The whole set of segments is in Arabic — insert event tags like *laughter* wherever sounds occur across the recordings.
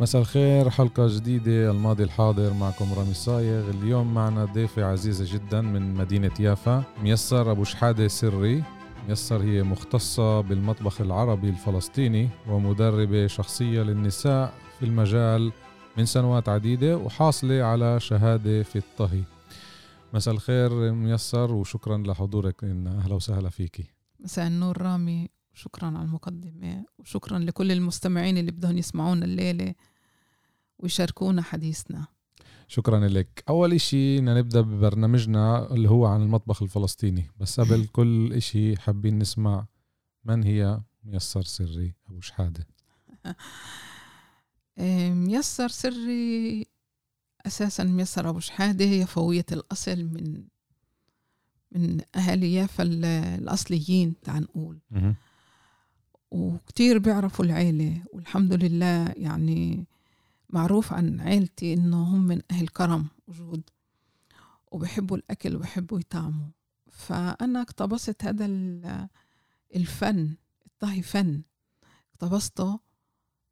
مساء الخير حلقة جديدة الماضي الحاضر معكم رامي صايغ. اليوم معنا ضيفة عزيزة جدا من مدينة يافا ميسر أبو شحادة سري. ميسر هي مختصة بالمطبخ العربي الفلسطيني ومدربة شخصية للنساء في المجال من سنوات عديدة وحاصلة على شهادة في الطهي. مساء الخير ميسر وشكرا لحضورك. أهلا وسهلا فيكي. مساء النور رامي شكرا على المقدمة وشكرا لكل المستمعين اللي بدهم يسمعونا الليلة. ويشاركونا حديثنا. شكرا لك. أول إشي نبدأ ببرنامجنا اللي هو عن المطبخ الفلسطيني. بس قبل *laughs* كل إشي حابين نسمع من هي ميسر سري أبو شحادة؟ *laughs* ميسر سري أساسا ميسر أبو شحادة هي فوية الأصل من من أهالي يافا الأصليين تعال نقول. وكتير بيعرفوا العيلة والحمد لله يعني معروف عن عيلتي إنه هم من أهل كرم وجود وبحبوا الأكل وبحبوا يطعموا. فأنا اقتبست هذا الفن الطهي فن اقتبسته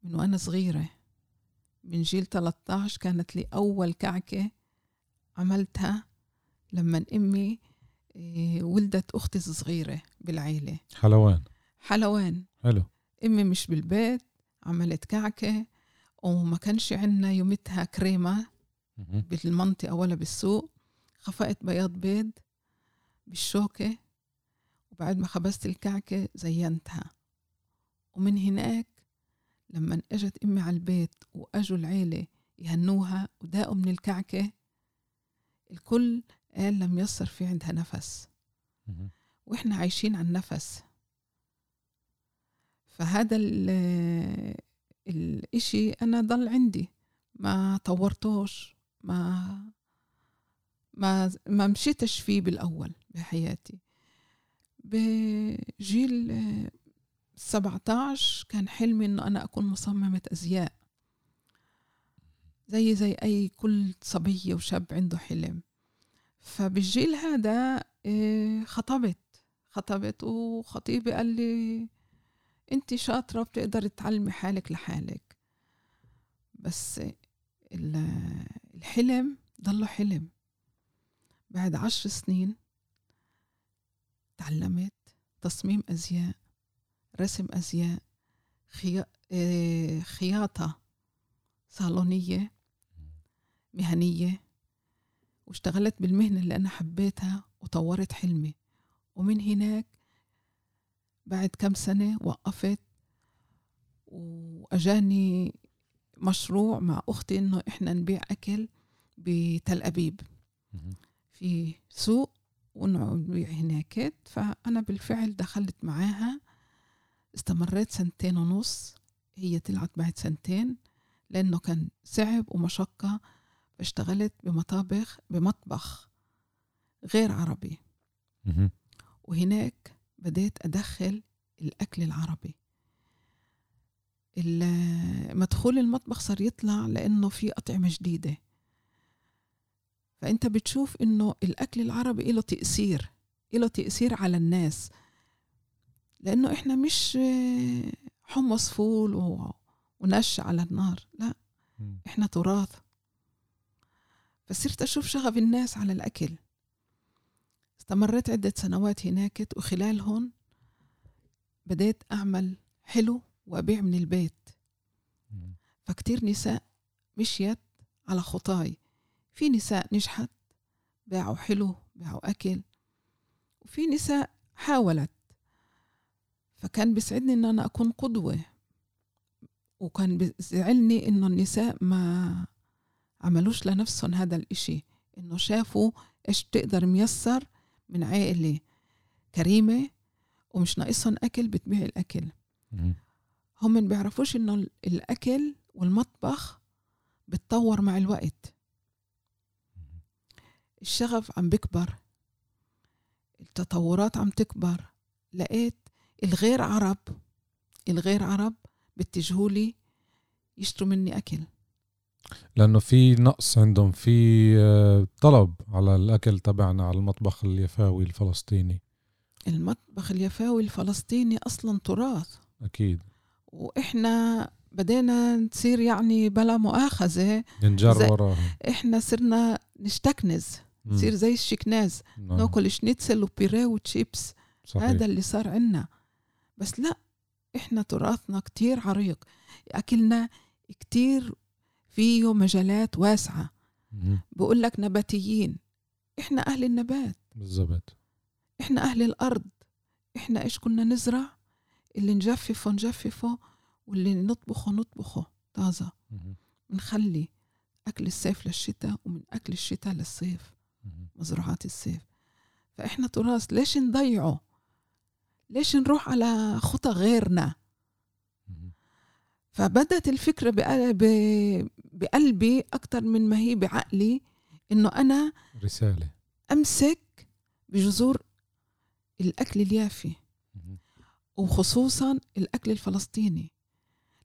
من وأنا صغيرة. من جيل 13 كانت لي أول كعكة عملتها لما أمي إيه، ولدت أختي الصغيرة بالعيلة. حلوان. حلوان. حلو. أمي مش بالبيت عملت كعكة وما كانش عندنا يومتها كريمة بالمنطقة ولا بالسوق. خفقت بياض بيض بالشوكة وبعد ما خبزت الكعكة زينتها. ومن هناك لما إجت أمي على البيت وأجوا العيلة يهنوها وداقوا من الكعكة الكل قال لم يصر في عندها نفس. وإحنا عايشين على النفس. فهذا الإشي أنا ضل عندي. ما طورتوش ما ما ما مشيتش فيه بالأول بحياتي. بجيل 17 كان حلمي إنه أنا أكون مصممة أزياء. زي زي أي كل صبية وشاب عنده حلم. فبالجيل هذا آه، خطبت خطبت وخطيبي قال لي انت شاطرة بتقدر تعلمي حالك لحالك. بس الحلم ضله حلم. بعد عشر سنين تعلمت تصميم أزياء رسم أزياء آه، خياطة صالونية مهنية واشتغلت بالمهنة اللي أنا حبيتها وطورت حلمي. ومن هناك بعد كم سنة وقفت وأجاني مشروع مع أختي إنه إحنا نبيع أكل بتل أبيب. في سوق ونبيع هناك. فأنا بالفعل دخلت معاها استمريت سنتين ونص. هي طلعت بعد سنتين لأنه كان صعب ومشقة. فاشتغلت بمطابخ بمطبخ غير عربي. وهناك بديت أدخل الأكل العربي. مدخول المطبخ صار يطلع لأنه في أطعمة جديدة. فأنت بتشوف إنه الأكل العربي له تأثير له تأثير على الناس. لأنه إحنا مش حمص فول ونش على النار لا إحنا تراث. فصرت أشوف شغف الناس على الأكل. استمريت عدة سنوات هناك وخلالهم بديت أعمل حلو وأبيع من البيت. فكتير نساء مشيت على خطاي. في نساء نجحت باعوا حلو باعوا أكل وفي نساء حاولت. فكان بيسعدني إن أنا أكون قدوة وكان بيزعلني إنه النساء ما عملوش لنفسهم هذا الإشي إنه شافوا إيش بتقدر ميسر من عائلة كريمة ومش ناقصهم أكل بتبيع الأكل. هم ما بيعرفوش إنه ال- الأكل والمطبخ بتطور مع الوقت. الشغف عم بكبر التطورات عم تكبر. لقيت الغير عرب الغير عرب بيتجهوا لي يشتروا مني أكل. لأنه في نقص عندهم في آه، طلب على الأكل تبعنا على المطبخ اليفاوي الفلسطيني. المطبخ اليفاوي الفلسطيني أصلا تراث. أكيد. وإحنا بدينا نصير يعني بلا مؤاخذة ننجر وراهم. إحنا صرنا نشتكنز. نصير زي الشكناز. نعم. ناكل شنيتسل وبيريه وتشيبس. صحيح. هذا اللي صار عنا. بس لا إحنا تراثنا كتير عريق. أكلنا كتير فيه مجالات واسعة. بقول لك نباتيين. إحنا أهل النبات. بالضبط إحنا أهل الأرض. إحنا إيش كنا نزرع؟ اللي نجففه نجففه واللي نطبخه نطبخه. طازة. بنخلي أكل الصيف للشتاء ومن أكل الشتاء للصيف. مزروعات الصيف. فإحنا تراث ليش نضيعه؟ ليش نروح على خطى غيرنا. فبدت الفكرة بقلبي أكتر من ما هي بعقلي إنه أنا رسالة. أمسك بجذور الأكل اليافي. وخصوصا الأكل الفلسطيني.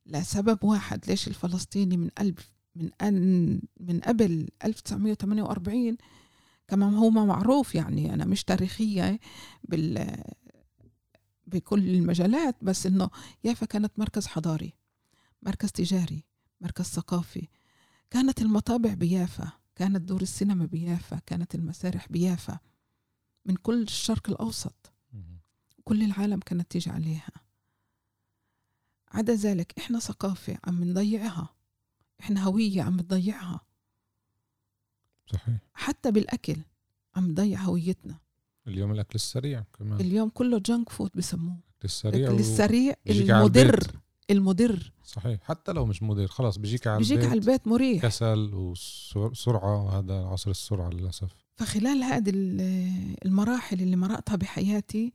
لسبب واحد ليش الفلسطيني من قلب من أن من قبل 1948 كمان هو ما معروف يعني أنا مش تاريخية بال بكل المجالات بس إنه يافا كانت مركز حضاري. مركز تجاري مركز ثقافي. كانت المطابع بيافا كانت دور السينما بيافا كانت المسارح بيافا. من كل الشرق الأوسط. كل العالم كانت تيجي عليها. عدا ذلك إحنا ثقافة عم نضيعها. إحنا هوية عم نضيعها. صحيح. حتى بالأكل عم نضيع هويتنا. اليوم الأكل السريع كمان. اليوم كله junk food بسموه. السريع الأكل السريع المدر المدر صحيح. حتى لو مش مدير خلاص بيجيك على بيجيك البيت على البيت مريح. كسل وسرعة وهذا عصر السرعة للأسف. فخلال هذه ال- المراحل اللي مرقتها بحياتي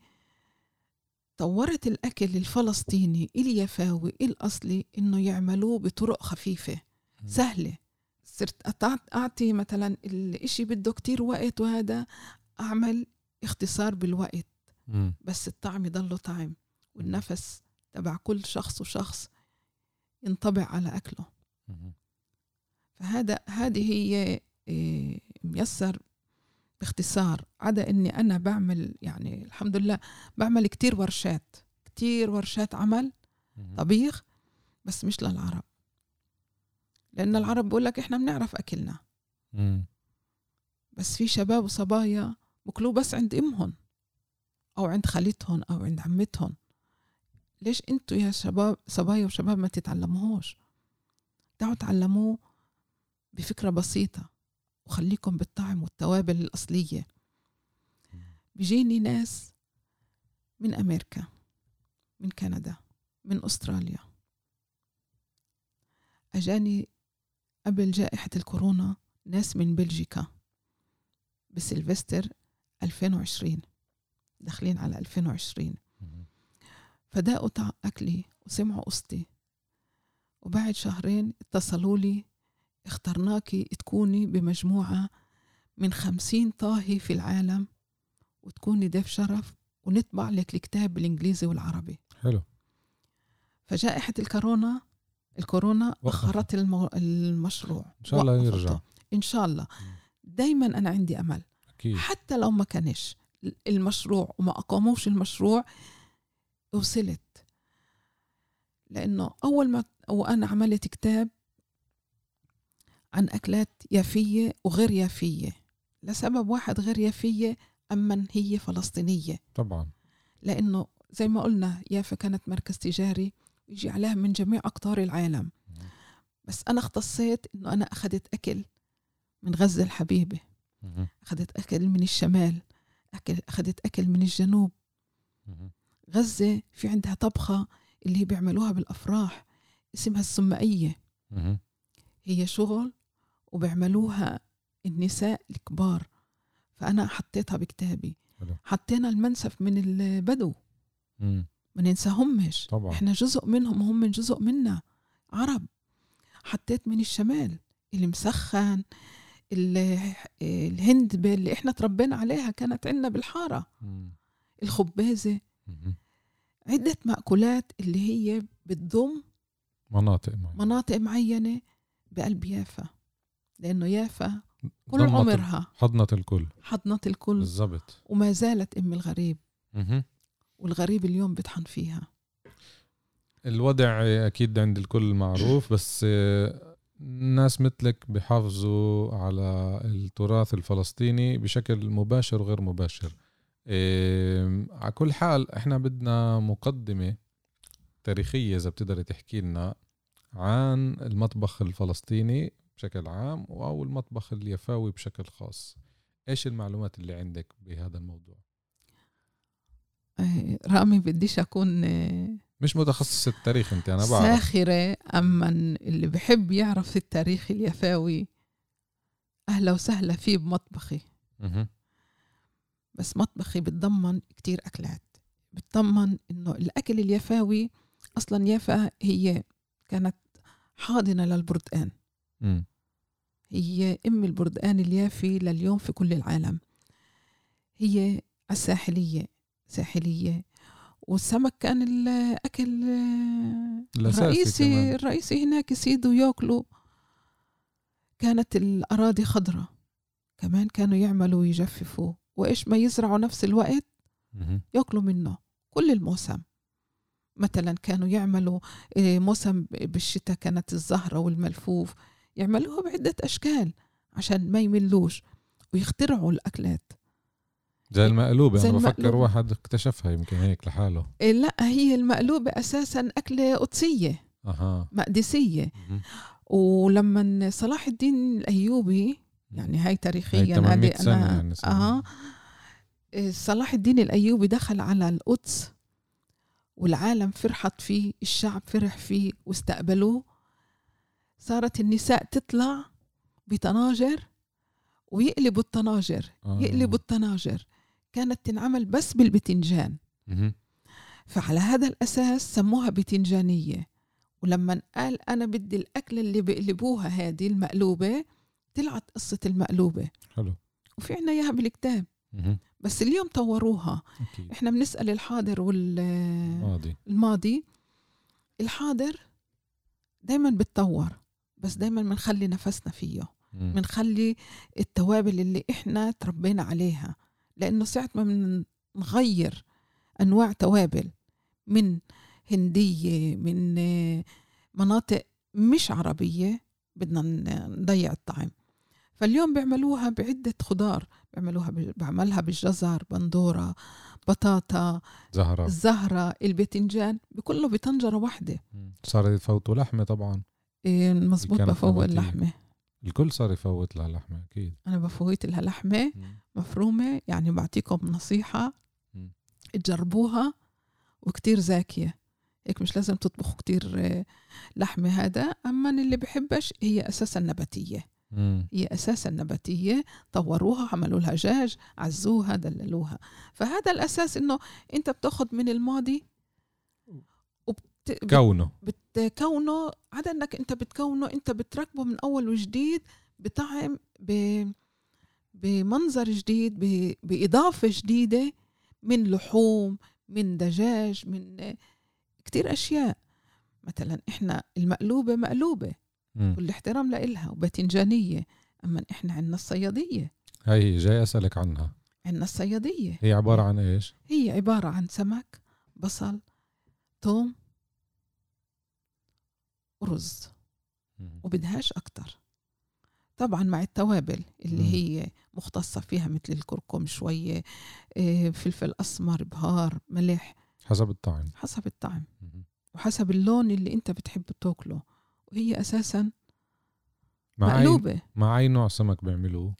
طورت الأكل الفلسطيني اليفاوي الأصلي إنه يعملوه بطرق خفيفة سهلة. صرت أعطي مثلا الإشي بده كتير وقت وهذا أعمل اختصار بالوقت. بس الطعم يضله طعم والنفس تبع كل شخص وشخص ينطبع على أكله. فهذا هذه هي إيه، ميسر باختصار عدا إني أنا بعمل يعني الحمد لله بعمل كتير ورشات كتير ورشات عمل. طبيخ بس مش للعرب لأن العرب بقول لك إحنا بنعرف أكلنا مم. بس في شباب وصبايا بكلوه بس عند إمهم أو عند خالتهم أو عند عمتهم ليش أنتوا يا شباب صبايا وشباب ما تتعلموهوش؟ تعالوا تعلموه بفكرة بسيطة وخليكم بالطعم والتوابل الأصلية. بيجيني ناس من أمريكا من كندا من أستراليا. أجاني قبل جائحة الكورونا ناس من بلجيكا بسلفستر 2020 داخلين على 2020 فداقوا أكلي وسمعوا قصتي. وبعد شهرين اتصلوا لي اخترناكي تكوني بمجموعة من خمسين طاهي في العالم وتكوني ضيف شرف ونطبع لك الكتاب بالإنجليزي والعربي. حلو. فجائحة الكورونا الكورونا. أخرت المو... المشروع. إن شاء الله وقفته. يرجع. إن شاء الله. دايما أنا عندي أمل. أكيد. حتى لو ما كانش المشروع وما أقاموش المشروع وصلت. لأنه أول ما وأنا عملت كتاب عن أكلات يافية وغير يافية لسبب واحد غير يافية أما هي فلسطينية. طبعا. لأنه زي ما قلنا يافا كانت مركز تجاري يجي عليها من جميع أقطار العالم. بس أنا اختصيت إنه أنا أخذت أكل من غزة الحبيبة. أخذت أكل من الشمال أكل أخذت أكل من الجنوب. غزة في عندها طبخة اللي هي بيعملوها بالأفراح اسمها السمائية. هي شغل وبيعملوها النساء الكبار. فأنا حطيتها بكتابي. حطينا المنسف من البدو. مم. ما ننساهمش. طبعا. إحنا جزء منهم وهم من جزء منا. عرب. حطيت من الشمال المسخن ال- الهند اللي إحنا تربينا عليها كانت عندنا بالحارة. مم. الخبازة. عدة مأكولات اللي هي بتضم مناطق معينة. مناطق معينة بقلب يافا لأنه يافا كل عمرها حضنة الكل. حضنت الكل. بالضبط. وما زالت أم الغريب. مهم. والغريب اليوم بيطحن فيها. الوضع أكيد عند الكل معروف بس ناس مثلك بيحافظوا على التراث الفلسطيني بشكل مباشر وغير مباشر. آم، على كل حال إحنا بدنا مقدمة تاريخية إذا بتقدر تحكي لنا عن المطبخ الفلسطيني بشكل عام أو المطبخ اليفاوي بشكل خاص. إيش المعلومات اللي عندك بهذا الموضوع؟ آه، رامي بديش أكون آه، مش متخصص التاريخ أنت أنا بعرف. ساخرة أما اللي بحب يعرف التاريخ اليفاوي أهلا وسهلا فيه بمطبخي. بس مطبخي بتضمن كتير أكلات. بتضمن إنه الأكل اليفاوي أصلا يافا هي كانت حاضنة للبردقان. هي أم البردقان اليافي لليوم في كل العالم. هي الساحلية ساحلية. والسمك كان الأكل الرئيسي كمان. الرئيسي هناك يصيدوا يأكلوا. كانت الأراضي خضراء. كمان كانوا يعملوا ويجففوا. وإيش ما يزرعوا نفس الوقت مهم. ياكلوا منه. كل الموسم. مثلا كانوا يعملوا إيه، موسم بالشتاء كانت الزهرة والملفوف يعملوها بعدة أشكال عشان ما يملوش ويخترعوا الأكلات. زي المقلوبة زي أنا بفكر المقلوبة. واحد اكتشفها يمكن هيك لحاله. إيه، لا هي المقلوبة أساسا أكلة قدسية. أها. مقدسية. ولما صلاح الدين الأيوبي يعني هاي تاريخيا 800 هذه سنة أنا يعني. أها إيه، صلاح الدين الأيوبي دخل على القدس والعالم فرحت فيه الشعب فرح فيه واستقبلوه صارت النساء تطلع بطناجر ويقلبوا الطناجر آه. يقلبوا الطناجر كانت تنعمل بس بالبتنجان. فعلى هذا الأساس سموها بتنجانية ولما قال أنا بدي الأكلة اللي بيقلبوها هذه المقلوبة طلعت قصة المقلوبة. حلو. وفي عنا إياها بالكتاب. بس اليوم طوروها. أكيد. إحنا بنسأل الحاضر والماضي ماضي الحاضر دايما بتطور. بس دايما بنخلي نفسنا فيه. بنخلي التوابل اللي إحنا تربينا عليها. لأنه ساعة ما بنغير أنواع توابل من هندية من مناطق مش عربية بدنا نضيع الطعم. فاليوم بيعملوها بعدة خضار. بيعملوها بعملها بالجزر بندورة بطاطا زهرة. الزهرة الباذنجان بكله بطنجرة واحدة. صار يفوتوا لحمة طبعا. إيه، مزبوط نباتية. اللحمة. الكل صار يفوت لها لحمة أكيد. أنا بفوت لها لحمة. مفرومة يعني بعطيكم نصيحة. تجربوها وكتير زاكية. هيك مش لازم تطبخوا كتير آه، لحمة هذا. أما اللي بحبش هي أساسا نباتية. مم. هي أساسا نباتية طوروها عملوا لها جاج عزوها دللوها فهذا الأساس إنه أنت بتاخد من الماضي. كونه بتكونه عدا إنك أنت بتكونه أنت بتركبه من أول وجديد بطعم ب... بمنظر جديد ب... بإضافة جديدة من لحوم من دجاج من كتير أشياء مثلا إحنا المقلوبة مقلوبة مم. كل احترام لإلها وباذنجانيه أما إحنا عندنا الصيادية. هاي هي جاي أسألك عنها. عندنا الصيادية. هي عبارة عن إيش؟ هي عبارة عن سمك بصل ثوم ورز. وبدهاش أكتر. طبعا مع التوابل اللي مم. هي مختصة فيها مثل الكركم شوية إيه، فلفل أسمر بهار ملح. حسب الطعم. حسب الطعم. مم. وحسب اللون اللي أنت بتحب تاكله. وهي أساسا مع أي مقلوبة. مع أي نوع سمك بيعملوه؟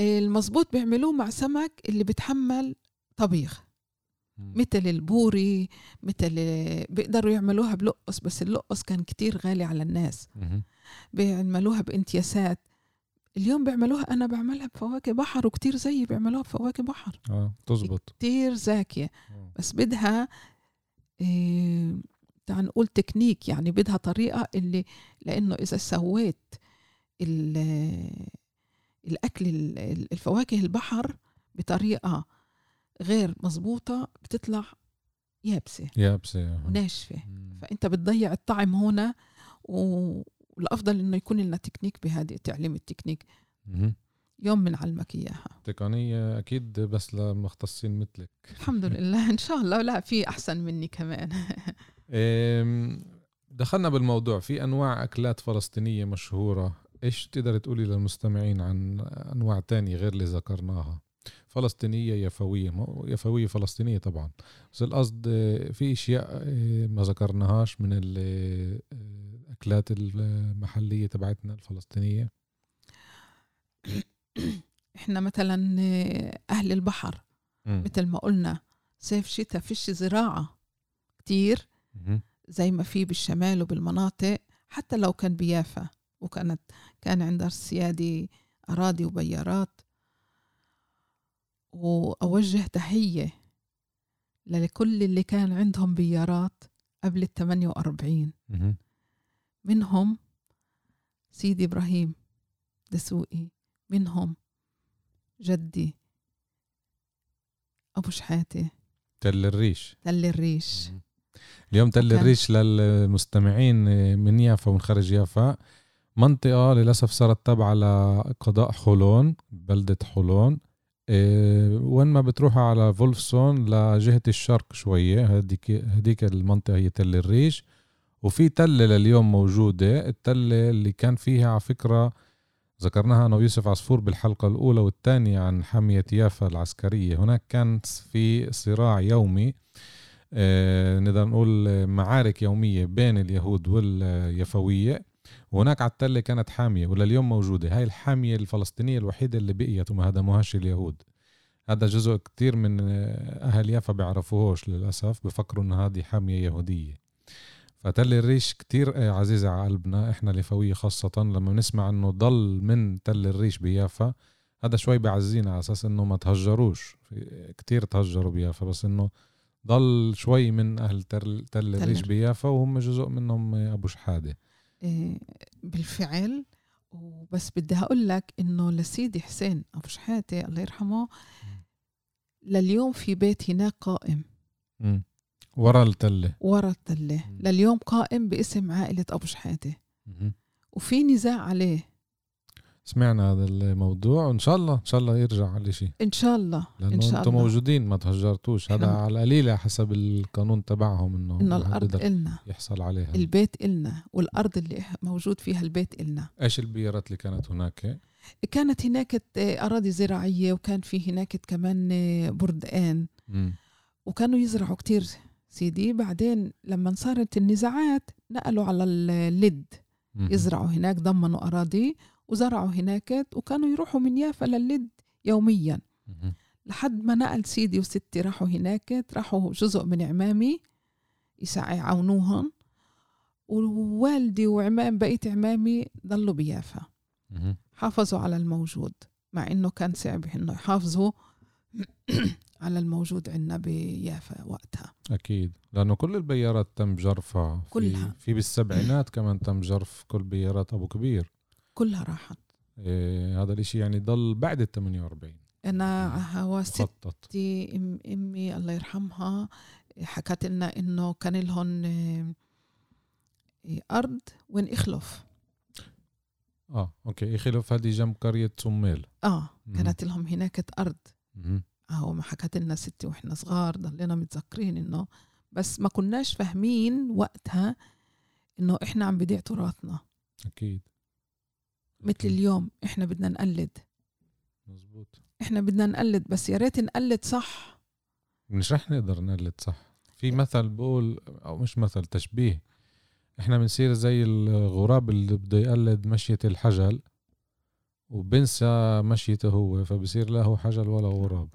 المظبوط بيعملوه مع سمك اللي بتحمل طبيخ. مثل البوري مثل بيقدروا يعملوها بلقص بس اللقص كان كتير غالي على الناس. بيعملوها بإنتياسات. اليوم بيعملوها أنا بعملها بفواكه بحر وكتير زيي بيعملوها بفواكه بحر. آه تزبط. كتير زاكية. آه. بس بدها إيه تعال نقول تكنيك يعني بدها طريقة اللي لأنه إذا سويت ال- الأكل ال- الفواكه البحر بطريقة غير مظبوطة بتطلع يابسة يابسة وناشفة. مم. فأنت بتضيع الطعم هنا والأفضل إنه يكون لنا تكنيك بهذه تعليم التكنيك. مهم. يوم بنعلمك إياها. تقنية أكيد بس لمختصين مثلك. الحمد لله. إن شاء الله لا في أحسن مني كمان. *laughs* دخلنا بالموضوع. في أنواع أكلات فلسطينية مشهورة. إيش تقدر تقولي للمستمعين عن أنواع تانية غير اللي ذكرناها؟ فلسطينية يفوية ما- يفوية فلسطينية طبعا. بس القصد آه، في أشياء آه، ما ذكرناهاش من آه، الأكلات المحلية تبعتنا الفلسطينية. *coughs* إحنا مثلا أهل البحر. مثل ما قلنا صيف شتاء فيش زراعة كتير. زي ما في بالشمال وبالمناطق حتى لو كان بيافا وكانت كان عند السيادي أراضي وبيارات. وأوجه تحية لكل اللي كان عندهم بيارات قبل ال 48 مهم. منهم سيدي إبراهيم دسوقي منهم جدي أبو شحاتة. تل الريش. تل الريش. اليوم تل الريش للمستمعين من يافا ومن خارج يافا. منطقة للأسف صارت تابعة لقضاء حولون بلدة حولون. إيه، وين ما بتروح على فولفسون لجهة الشرق شوية. هديك هديك المنطقة هي تل الريش. وفي تلة لليوم موجودة. التلة اللي كان فيها على فكرة ذكرناها أنا ويوسف عصفور بالحلقة الأولى والثانية عن حمية يافا العسكرية. هناك كان في صراع يومي. نقدر نقول آه، معارك يومية بين اليهود واليفوية. وهناك على التلة كانت حامية ولليوم موجودة. هاي الحامية الفلسطينية الوحيدة اللي بقيت وما هدموهاش اليهود. هذا جزء كتير من آه، أهل يافا بيعرفوهوش للأسف بفكروا إن هذه حامية يهودية. فتل الريش كتير آه، عزيزة على قلبنا إحنا اليفوية خاصة. لما بنسمع إنه ضل من تل الريش بيافا هذا شوي بيعزينا على أساس إنه ما تهجروش. كتير تهجروا بيافا بس إنه ضل شوي من أهل تل, تل الريش. بيافا وهم جزء منهم أبو شحادة إيه، بالفعل وبس بدي أقول لك إنه لسيدي حسين أبو شحاتة الله يرحمه لليوم في بيت هناك قائم. ورا التلة ورا التلة مم. لليوم قائم باسم عائلة أبو شحاتة مهم. وفي نزاع عليه سمعنا هذا الموضوع وإن شاء الله إن شاء الله يرجع على شيء. إن شاء الله شاء أنتم الله. موجودين ما تهجرتوش. هذا على القليلة حسب القانون تبعهم الواحد الأرض بيقدر إلنا. يحصل عليها. البيت إلنا والأرض اللي موجود فيها البيت إلنا. إيش البيارات اللي كانت هناك؟ كانت هناك أراضي زراعية وكان في هناك كمان بردقان. وكانوا يزرعوا كتير سيدي. بعدين لما صارت النزاعات نقلوا على اللد. يزرعوا هناك ضمنوا أراضي. وزرعوا هناك وكانوا يروحوا من يافا للد يوميا. لحد ما نقل سيدي وستي راحوا هناك راحوا جزء من عمامي يعاونوهم ووالدي وعمام بقية عمامي ضلوا بيافا. حافظوا على الموجود مع إنه كان صعب إنه يحافظوا *clears throat* على الموجود عندنا بيافا وقتها. أكيد. لأنه كل البيارات تم جرفها. في- كلها. في بالسبعينات كمان تم جرف كل بيارات أبو كبير. كلها راحت. إيه هذا الإشي يعني ضل بعد ال 48 أنا هو مخطط ستي أم إمي الله يرحمها حكت لنا إنه كان لهم آه، أرض وين اخلف آه okay يخلف هذه جنب قرية سميل آه. كانت لهم هناك أرض. هو ما حكت لنا ستي وإحنا صغار ضلينا متذكرين إنه بس ما كناش فاهمين وقتها إنه إحنا عم بضيع تراثنا. أكيد. مثل. اليوم إحنا بدنا نقلد. مزبوط إحنا بدنا نقلد بس يا ريت نقلد صح. مش رح نقدر نقلد صح. في مثل بقول أو مش مثل تشبيه. إحنا بنصير زي الغراب اللي بده يقلد مشية الحجل وبنسى مشيته هو فبصير لا هو حجل ولا غراب.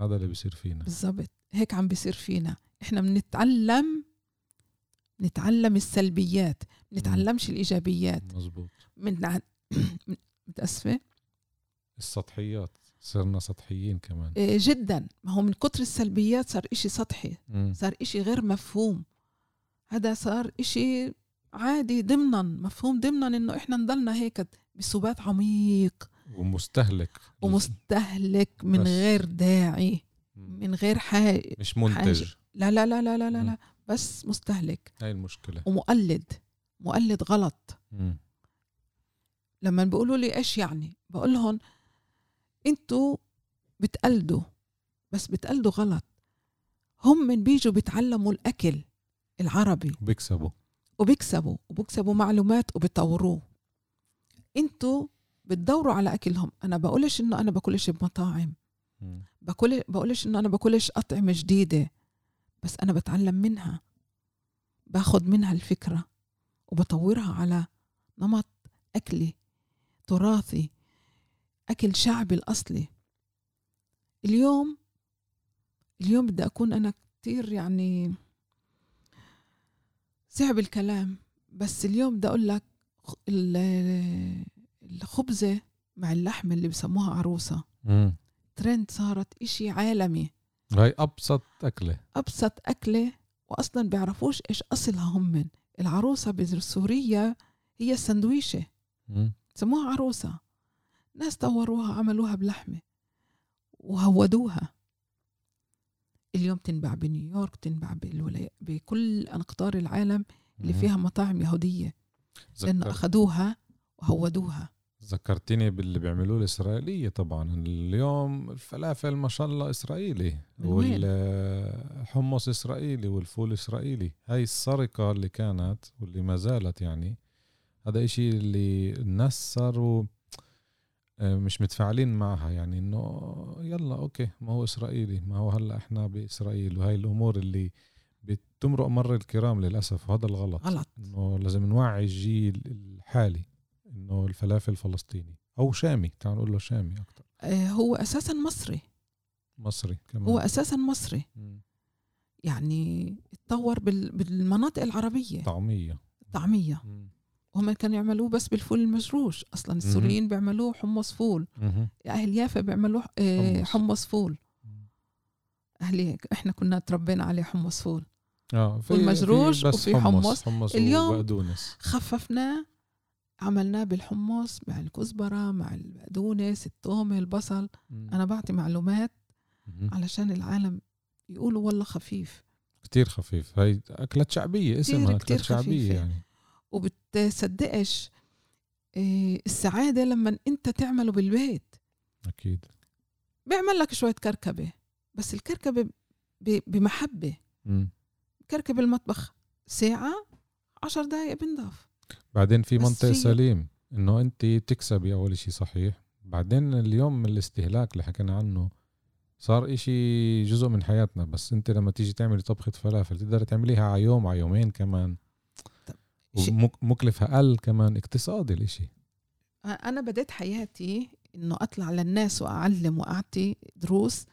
هذا اللي بصير فينا. بالضبط. هيك عم بيصير فينا. إحنا بنتعلم نتعلم السلبيات نتعلمش الإيجابيات. مزبوط من متأسفة؟ السطحيات صرنا سطحيين كمان. إيه جدا. ما هو من كتر السلبيات صار إشي سطحي. صار إشي غير مفهوم. هذا صار إشي عادي ضمنا مفهوم ضمنا إنه إحنا نضلنا هيك بسبات عميق. ومستهلك. ومستهلك من بس. غير داعي. من غير حاجة. مش منتج. لا لا لا لا لا لا. لا. بس مستهلك. هاي المشكلة. ومقلد. مقلد غلط. مم. لما بيقولوا لي إيش يعني بقول لهم أنتوا بتقلدوا بس بتقلدوا غلط. هم من بيجوا بيتعلموا الأكل العربي. وبيكسبوا. وبيكسبوا وبيكسبوا معلومات وبيطوروه. أنتوا بتدوروا على أكلهم. أنا بقولش إنه أنا باكلش بمطاعم. بقول بقولش إنه أنا باكلش اطعمه جديدة بس أنا بتعلم منها. باخد منها الفكرة وبطورها على نمط أكلي. تراثي أكل شعبي الأصلي. اليوم اليوم بدي أكون أنا كتير يعني صعب الكلام بس اليوم بدي أقول لك خ- ال- الخبزة مع اللحمة اللي بسموها عروسة. مم. ترند صارت إشي عالمي. هاي أبسط أكلة. أبسط أكلة وأصلا بيعرفوش إيش أصلها هم. العروسة بسوريا هي السندويشة. مم. سموها عروسة ناس طوروها عملوها بلحمة وهودوها اليوم تنباع بنيويورك تنباع بكل أقطار العالم اللي. فيها مطاعم يهودية لأنه. أخذوها وهودوها ذكرتني باللي بيعملوه الإسرائيلية طبعا اليوم الفلافل ما شاء الله إسرائيلي؟ والحمص إسرائيلي والفول إسرائيلي هاي السرقة اللي كانت واللي ما زالت يعني هذا إشي اللي الناس صاروا آه، مش متفاعلين معها. يعني إنه يلا أوكي ما هو إسرائيلي ما هو هلأ إحنا بإسرائيل وهي الأمور اللي بتمرق مر الكرام للأسف وهذا الغلط. غلط. إنه لازم نوعي الجيل الحالي إنه الفلافل فلسطيني أو شامي تعال نقول له شامي أكثر آه، هو أساسا مصري. مصري كمان. هو أساسا مصري. مم. يعني اتطور بال- بالمناطق العربية. طعمية. طعمية. مم. هم كانوا يعملوه بس بالفول المجروش أصلا السوريين بيعملوه حمص فول. أهل يافا بيعملوه آه، حمص. فول مم. أهل إحنا كنا تربينا عليه حمص فول آه في فول مجروش وفي حمص حمص. اليوم وبقدونس خففناه عملناه بالحمص مع الكزبرة مع البقدونس الثوم البصل مم. أنا بعطي معلومات مهم. علشان العالم يقولوا والله خفيف كتير خفيف هاي أكلات شعبية اسمها كتير أكلات شعبية خفيفة. يعني وبتصدقش آه، السعادة لما انت تعمله بالبيت. أكيد. بيعمل لك شوية كركبة بس الكركبة بمحبة. مم. كركب المطبخ ساعة عشر دقايق بنضاف. بعدين في منطق في- سليم إنه أنت تكسبي أول إشي صحيح. بعدين اليوم من الاستهلاك اللي حكينا عنه صار إشي جزء من حياتنا بس أنت لما تيجي تعملي طبخة فلافل تقدر تعمليها على يوم على يومين كمان. ومكلفة أقل كمان اقتصادي الإشي أنا بديت حياتي إنه أطلع للناس وأعلم وأعطي دروس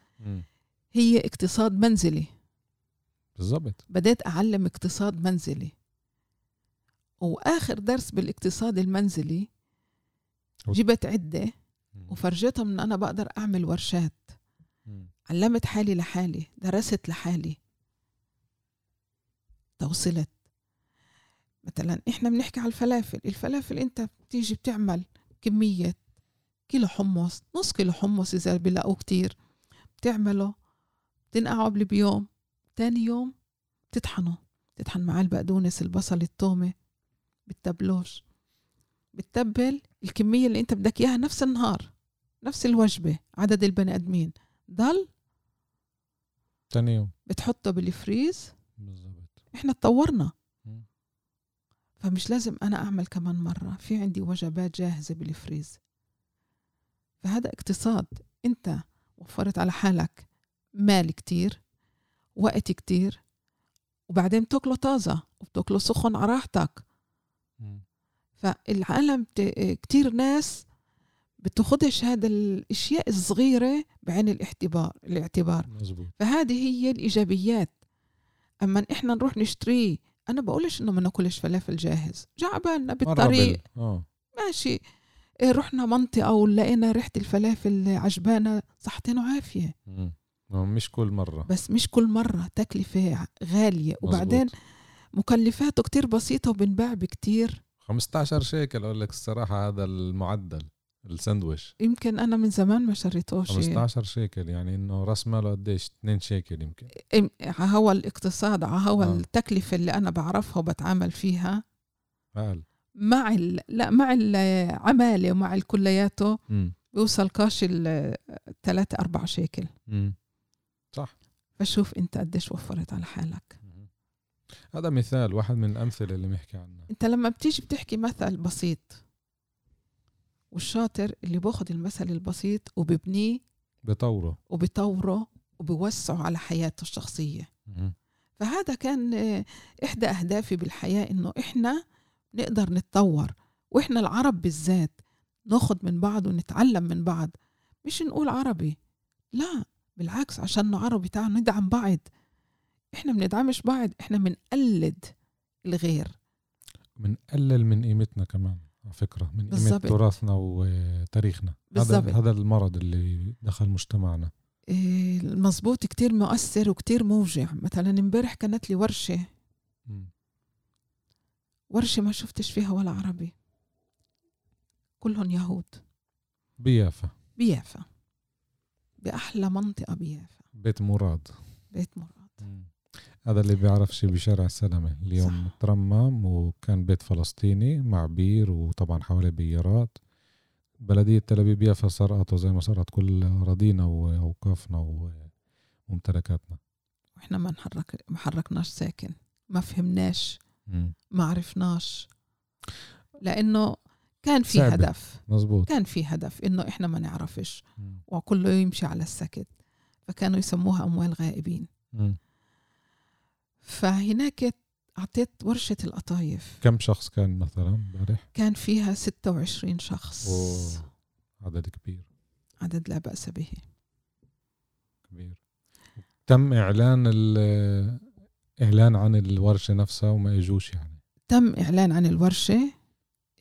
هي اقتصاد منزلي. بالضبط. بديت أعلم اقتصاد منزلي. وآخر درس بالاقتصاد المنزلي جبت عدة وفرجتهم إن أنا بقدر أعمل ورشات. علمت حالي لحالي درست لحالي. توصلت. مثلا إحنا بنحكي على الفلافل الفلافل أنت بتيجي بتعمل كمية كيلو حمص نص كيلو حمص إذا بلاقوه كتير بتعمله بتنقعه قبل بيوم تاني يوم بتطحنه بتطحن معاه البقدونس البصل التومة بتتبلوش بتتبل الكمية اللي أنت بدك إياها نفس النهار نفس الوجبة عدد البني آدمين ضل تاني يوم. بتحطه بالفريز. بالضبط. إحنا تطورنا. مم. فمش لازم أنا أعمل كمان مرة في عندي وجبات جاهزة بالفريز. فهذا اقتصاد. أنت وفرت على حالك مال كتير وقت كتير وبعدين بتاكله طازة وبتاكله سخن على راحتك. فالعالم كتير ناس بتاخدش هذا الأشياء الصغيرة بعين الاعتبار الاعتبار. مزبوط فهذه هي الإيجابيات. أما إحنا نروح نشتريه أنا بقولش إنه ما ناكلش فلافل جاهز. مرة بالطريق. بال- آه. ماشي. إيه رحنا منطقة ولقينا ريحة الفلافل عجبانا صحتين وعافية. مم. مش كل مرة. بس مش كل مرة تكلفة غالية. وبعدين مزبوط. مكلفاته كتير بسيطة وبنباع بكتير. 15 شيكل أقول لك الصراحة هذا المعدل. الساندويش. يمكن أنا من زمان ما شريتوش. 15 شيكل يعني إنه راس ماله قديش؟ 2 شيكل يمكن. إم- هوا الاقتصاد هوا آه. التكلفة اللي أنا بعرفها وبتعامل فيها. أقل. مع ال... لا مع العمالة ومع الكلياته. بيوصل كاش ال 3 4 شيكل. مم. صح. فشوف أنت قديش وفرت على حالك. هذا مثال واحد من الأمثلة اللي بنحكي عنها. أنت لما بتيجي بتحكي مثل بسيط والشاطر اللي باخد المثل البسيط وببنيه بطوره. وبطوره وبوسعه على حياته الشخصية. مم. فهذا كان إحدى أهدافي بالحياة إنه إحنا نقدر نتطور وإحنا العرب بالذات ناخد من بعض ونتعلم من بعض. مش نقول عربي لا بالعكس عشان عربي تعال ندعم بعض. إحنا بندعمش بعض إحنا بنقلد الغير. بنقلل من قيمتنا كمان. على فكرة من قيمة. تراثنا وتاريخنا. هذا بالضبط. هذا المرض اللي دخل مجتمعنا. إيه، المظبوط كتير مؤثر وكتير موجع. مثلا امبارح كانت لي ورشة. ورشة ما شفتش فيها ولا عربي. كلهم يهود. بيافا. بيافا. بأحلى منطقة بيافا. بيت مراد. بيت مراد. هذا اللي بيعرفش بشارع السلامة اليوم صح. ترمم وكان بيت فلسطيني مع بير وطبعا حواليه بيارات. بلدية تل أبيب يافا سرقته زي ما سرقت كل أراضينا وأوقافنا وممتلكاتنا. وإحنا ما نحرك ما حركناش ساكن. ما فهمناش. ما عرفناش. لأنه كان في صعبة. هدف. مزبوط كان في هدف إنه إحنا ما نعرفش. مم. وكله يمشي على السكت. فكانوا يسموها أموال غائبين. مم. فهناك أعطيت ورشة القطايف. كم شخص كان مثلا امبارح؟ كان فيها 26 شخص. أوه. عدد كبير. عدد لا بأس به. كبير. تم إعلان ال- إعلان عن الورشة نفسها وما إجوش يعني. تم إعلان عن الورشة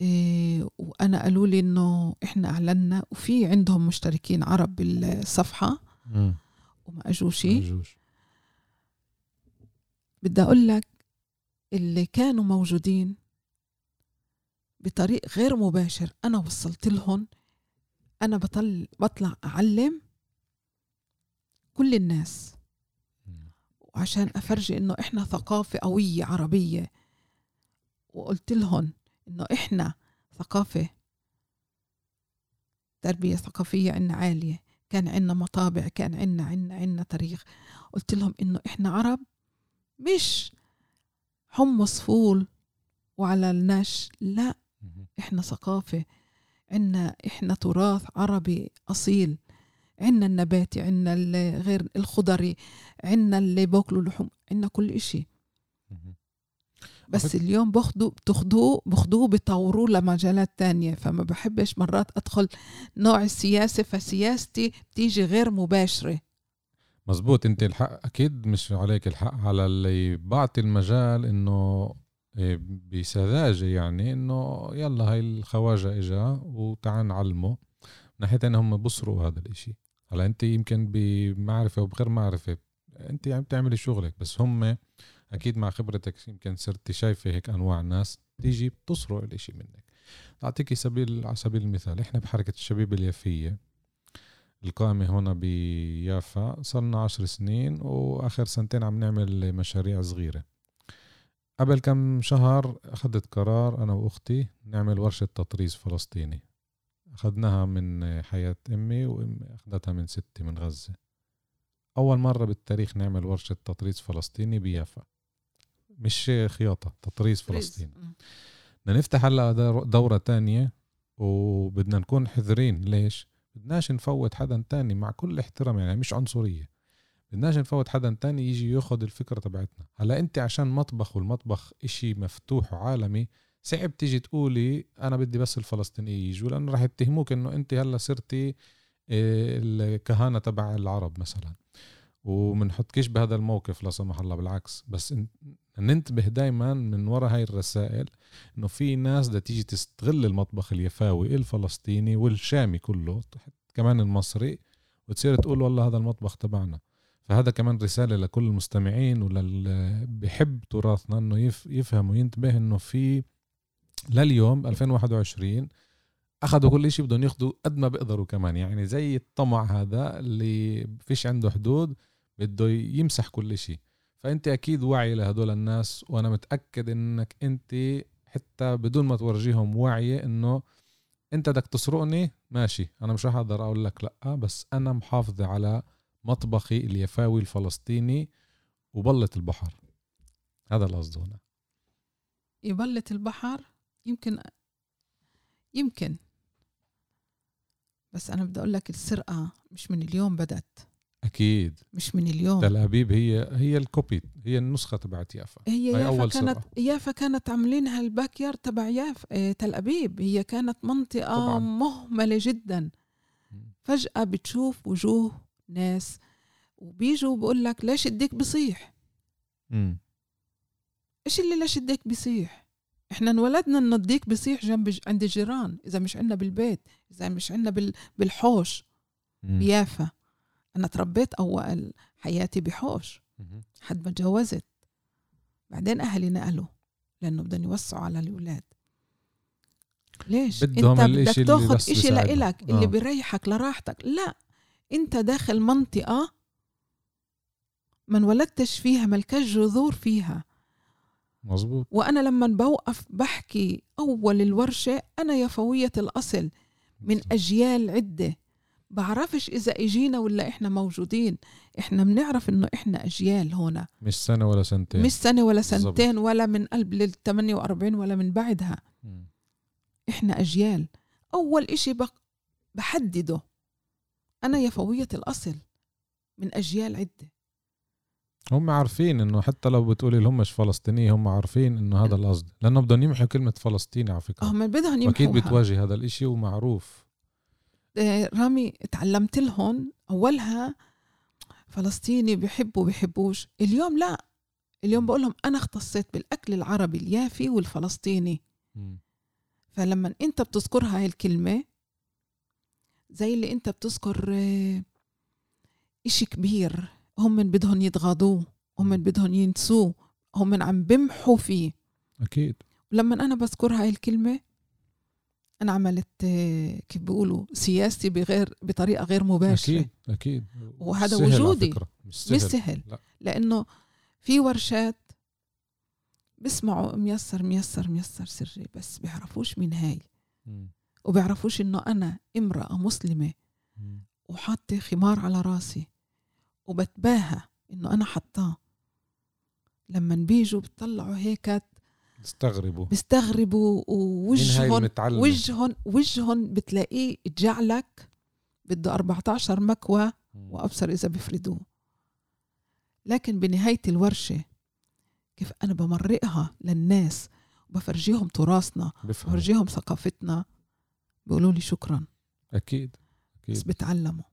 إيه وأنا قالوا لي إنه إحنا أعلنا وفي عندهم مشتركين عرب بالصفحة. مم. وما أجوش بدي أقول لك اللي كانوا موجودين بطريق غير مباشر أنا وصلت لهم أنا بطل بطلع أعلم كل الناس. وعشان أفرجي إنه إحنا ثقافة قوية عربية. وقلت لهم إنه إحنا ثقافة تربية ثقافية عنا عالية. كان عنا مطابع كان عنا عنا عنا تاريخ. قلت لهم إنه إحنا عرب مش حمص فول وعلى النش لا. مم. إحنا ثقافة عنا إحنا تراث عربي أصيل. عنا النباتي عنا غير الخضري عنا اللي باكلوا لحوم عنا كل إشي. بس اليوم باخدوا بتاخدوه باخدوه بطوروه لمجالات تانية. فما بحبش مرات أدخل نوع السياسة فسياستي بتيجي غير مباشرة. مزبوط انت الحق أكيد مش عليك الحق على اللي بعطي المجال انه إيه، بسذاجة يعني انه يلا هاي الخواجة اجا وتعال نعلمه من ناحية تانية هم بصروا هذا الاشي. هلا انت يمكن بمعرفة وبغير معرفة انت عم تعملي شغلك بس هم أكيد مع خبرتك يمكن صرتي شايفة هيك انواع ناس تيجي بتصروا الاشي منك. اعطيكي سبيل على سبيل المثال إحنا بحركة الشبيب اليافية القائمة هنا بيافا. صرنا عشر سنين وآخر سنتين عم نعمل مشاريع صغيرة. قبل كم شهر أخذت قرار أنا وأختي نعمل ورشة تطريز فلسطيني. أخذناها من حياة أمي وأمي أخذتها من ستي من غزة. أول مرة بالتاريخ نعمل ورشة تطريز فلسطيني بيافا. مش خياطة تطريز فلسطيني. بدنا نفتح هلأ دور- دورة تانية وبدنا نكون حذرين. ليش؟ بدناش نفوت حدا تاني مع كل احترام يعني مش عنصرية. بدناش نفوت حدا تاني يجي ياخد الفكرة تبعتنا. هلا انت عشان مطبخ والمطبخ إشي مفتوح وعالمي صعب تيجي تقولي أنا بدي بس الفلسطينيين يجوا لأنه راح يتهموك إنه أنت هلا صرتي إيه، الكهانة تبع العرب مثلا. ومنحطكيش بهذا الموقف لا سمح الله بالعكس. بس ننتبه دايما من وراء هاي الرسائل إنه في ناس بدها تيجي تستغل المطبخ اليفاوي الفلسطيني والشامي كله كمان المصري وتصير تقول والله هذا المطبخ تبعنا. فهذا كمان رسالة لكل المستمعين وللي بحب تراثنا إنه يفهم وينتبه إنه في لليوم 2021 أخذوا كل شيء بدهم ياخذوا قد ما بيقدروا كمان. يعني زي الطمع هذا اللي فيش عنده حدود بده يمسح كل شيء فأنت أكيد واعي لهدول الناس وأنا متأكد إنك أنت حتى بدون ما تورجيهم واعية إنه أنت بدك تسرقني ماشي أنا مش راح أقدر أقول لك لأ بس أنا محافظة على مطبخي اليفاوي الفلسطيني وبلة البحر. هذا القصد هنا يبلة البحر؟ يمكن يمكن. بس أنا بدي أقول لك السرقة مش من اليوم بدت أكيد. مش من اليوم. تل أبيب هي هي ال copy هي النسخة تبعت يافا. هي, هي يافا أول كانت سرقة. يافا كانت عاملينها ال backyard تبع يافا آه تل أبيب. هي كانت منطقة طبعاً. مهملة جدا. فجأة بتشوف وجوه ناس وبيجوا بقول لك ليش الديك بصيح امم إيش اللي ليش الديك بصيح إحنا انولدنا ان الديك بصيح جنب عند الجيران إذا مش عندنا بالبيت إذا مش عندنا بالحوش. بيافا أنا تربيت أول حياتي بحوش. حد ما تجوزت بعدين أهلي نقلوا لأنه بدهم يوسعوا على الأولاد. ليش؟ أنت بدك تاخذ إشي لإلك اللي آه. بيريحك لراحتك. لا أنت داخل منطقة ما انولدتش فيها ملكش جذور فيها. مزبوط وأنا لما بوقف بحكي أول الورشة أنا يفويه الأصل من أجيال عدة. بعرفش إذا إجينا ولا إحنا موجودين. إحنا بنعرف إنه إحنا أجيال هنا. مش سنة ولا سنتين. مش سنة ولا سنتين بالزبط. ولا من قلب لل 48 ولا من بعدها. م. إحنا أجيال. أول إشي بحدده. أنا يفويه الأصل. من أجيال عدة. هم عارفين إنه حتى لو بتقولي لهم مش فلسطينية هم عارفين إنه هذا القصد. لأنه بدهم يمحوا كلمة فلسطيني على فكرة. هم بدهم يمحوا أكيد بتواجه هذا الإشي ومعروف. رامي تعلمت لهم أولها فلسطيني بحبوا بحبوش اليوم لا. اليوم بقول لهم أنا اختصيت بالأكل العربي اليافي والفلسطيني. م. فلما أنت بتذكر هاي الكلمة زي اللي أنت بتذكر آه، إشي كبير. هم من بدهم يتغاضوه هم من بدهم ينسوه هم من عم بمحوا فيه. أكيد. ولما أنا بذكر هاي الكلمة أنا عملت كيف بيقولوا سياستي بغير بطريقة غير مباشرة. أكيد أكيد. وهذا وجودي. مش سهل, مش سهل. لا. لأنه في ورشات بسمعوا ميسر ميسر ميسر سري بس بيعرفوش مين هاي. م. وبيعرفوش إنه أنا امرأة مسلمة وحاطة خمار على راسي وبتباهى إنه أنا حطاه. لما بيجوا بيطلعوا هيك بيستغربوا بيستغربوا ووجههم وجههم وجههم بتلاقيه جعلك بده 14 مكوى وأبصر إذا بفردوه لكن بنهاية الورشة كيف أنا بمرقها للناس وبفرجيهم تراثنا بفرجيهم ثقافتنا؟ بيقولوا لي شكرا. أكيد أكيد. بس بتعلموا.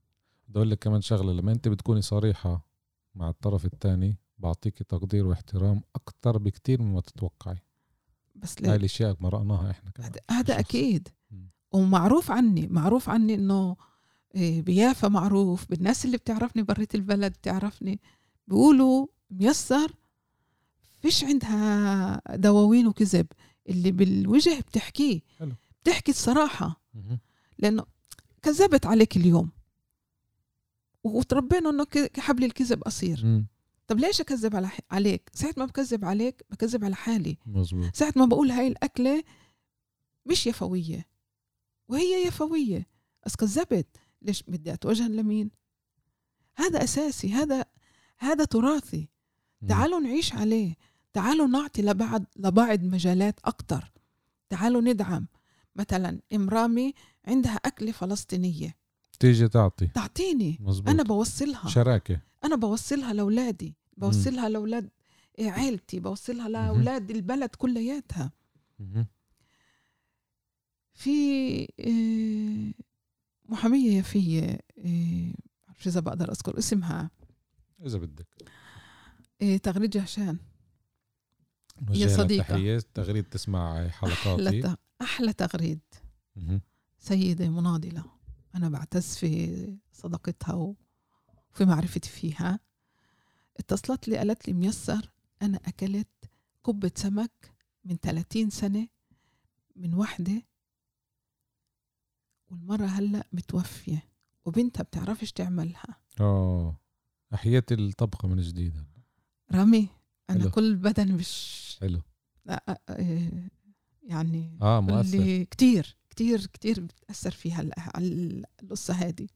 بدي أقول لك كمان شغلة لما أنت بتكوني صريحة مع الطرف الثاني بعطيكي تقدير واحترام أكثر بكتير مما تتوقعي. بس هاي الأشياء مرقناها إحنا كمان. هذا أكيد. ومعروف عني معروف عني إنه إيه، بيافا معروف بالناس اللي بتعرفني بريت البلد بتعرفني. بيقولوا ميسر فيش عندها دواوين وكذب. اللي بالوجه بتحكيه. بتحكي الصراحة. لأنه كذبت عليك اليوم. وتربينا إنه حبل الكذب قصير. طب ليش أكذب على عليك؟ ساعة ما بكذب عليك بكذب على حالي. مزبوط. ساعة ما بقول هاي الأكلة مش يفوية. وهي يفوية. بس كذبت. ليش بدي أتوجه لمين؟ هذا أساسي. هذا هذا تراثي. تعالوا نعيش عليه. تعالوا نعطي لبعض لبعض مجالات أكتر. تعالوا ندعم. مثلا إمرأمي عندها أكلة فلسطينية. تيجي تعطي. تعطيني. مزبوط. أنا بوصلها. شراكة. أنا بوصلها لأولادي. بوصلها لأولاد عيلتي بوصلها لاولاد البلد كلياتها. في آه، محامية في بعرفش آه، إذا بقدر أذكر اسمها. إذا بدك. آه، تغريد جهشان. لها صديقة. تحية تغريد تسمع حلقاتي. أحلى أحلى تغريد. سيدة مناضلة. أنا بعتز في صداقتها وفي معرفتي فيها. اتصلت لي قالت لي ميسر أنا أكلت كبة سمك من 30 سنة من وحدة والمرة هلأ متوفية وبنتها بتعرفش تعملها. آه أحييت الطبخة من جديد. رامي أنا حلو. كل بدن مش حلو. إيه، يعني آه مؤثر. اللي كتير كتير كتير بتأثر فيها ال- ال- القصة هذه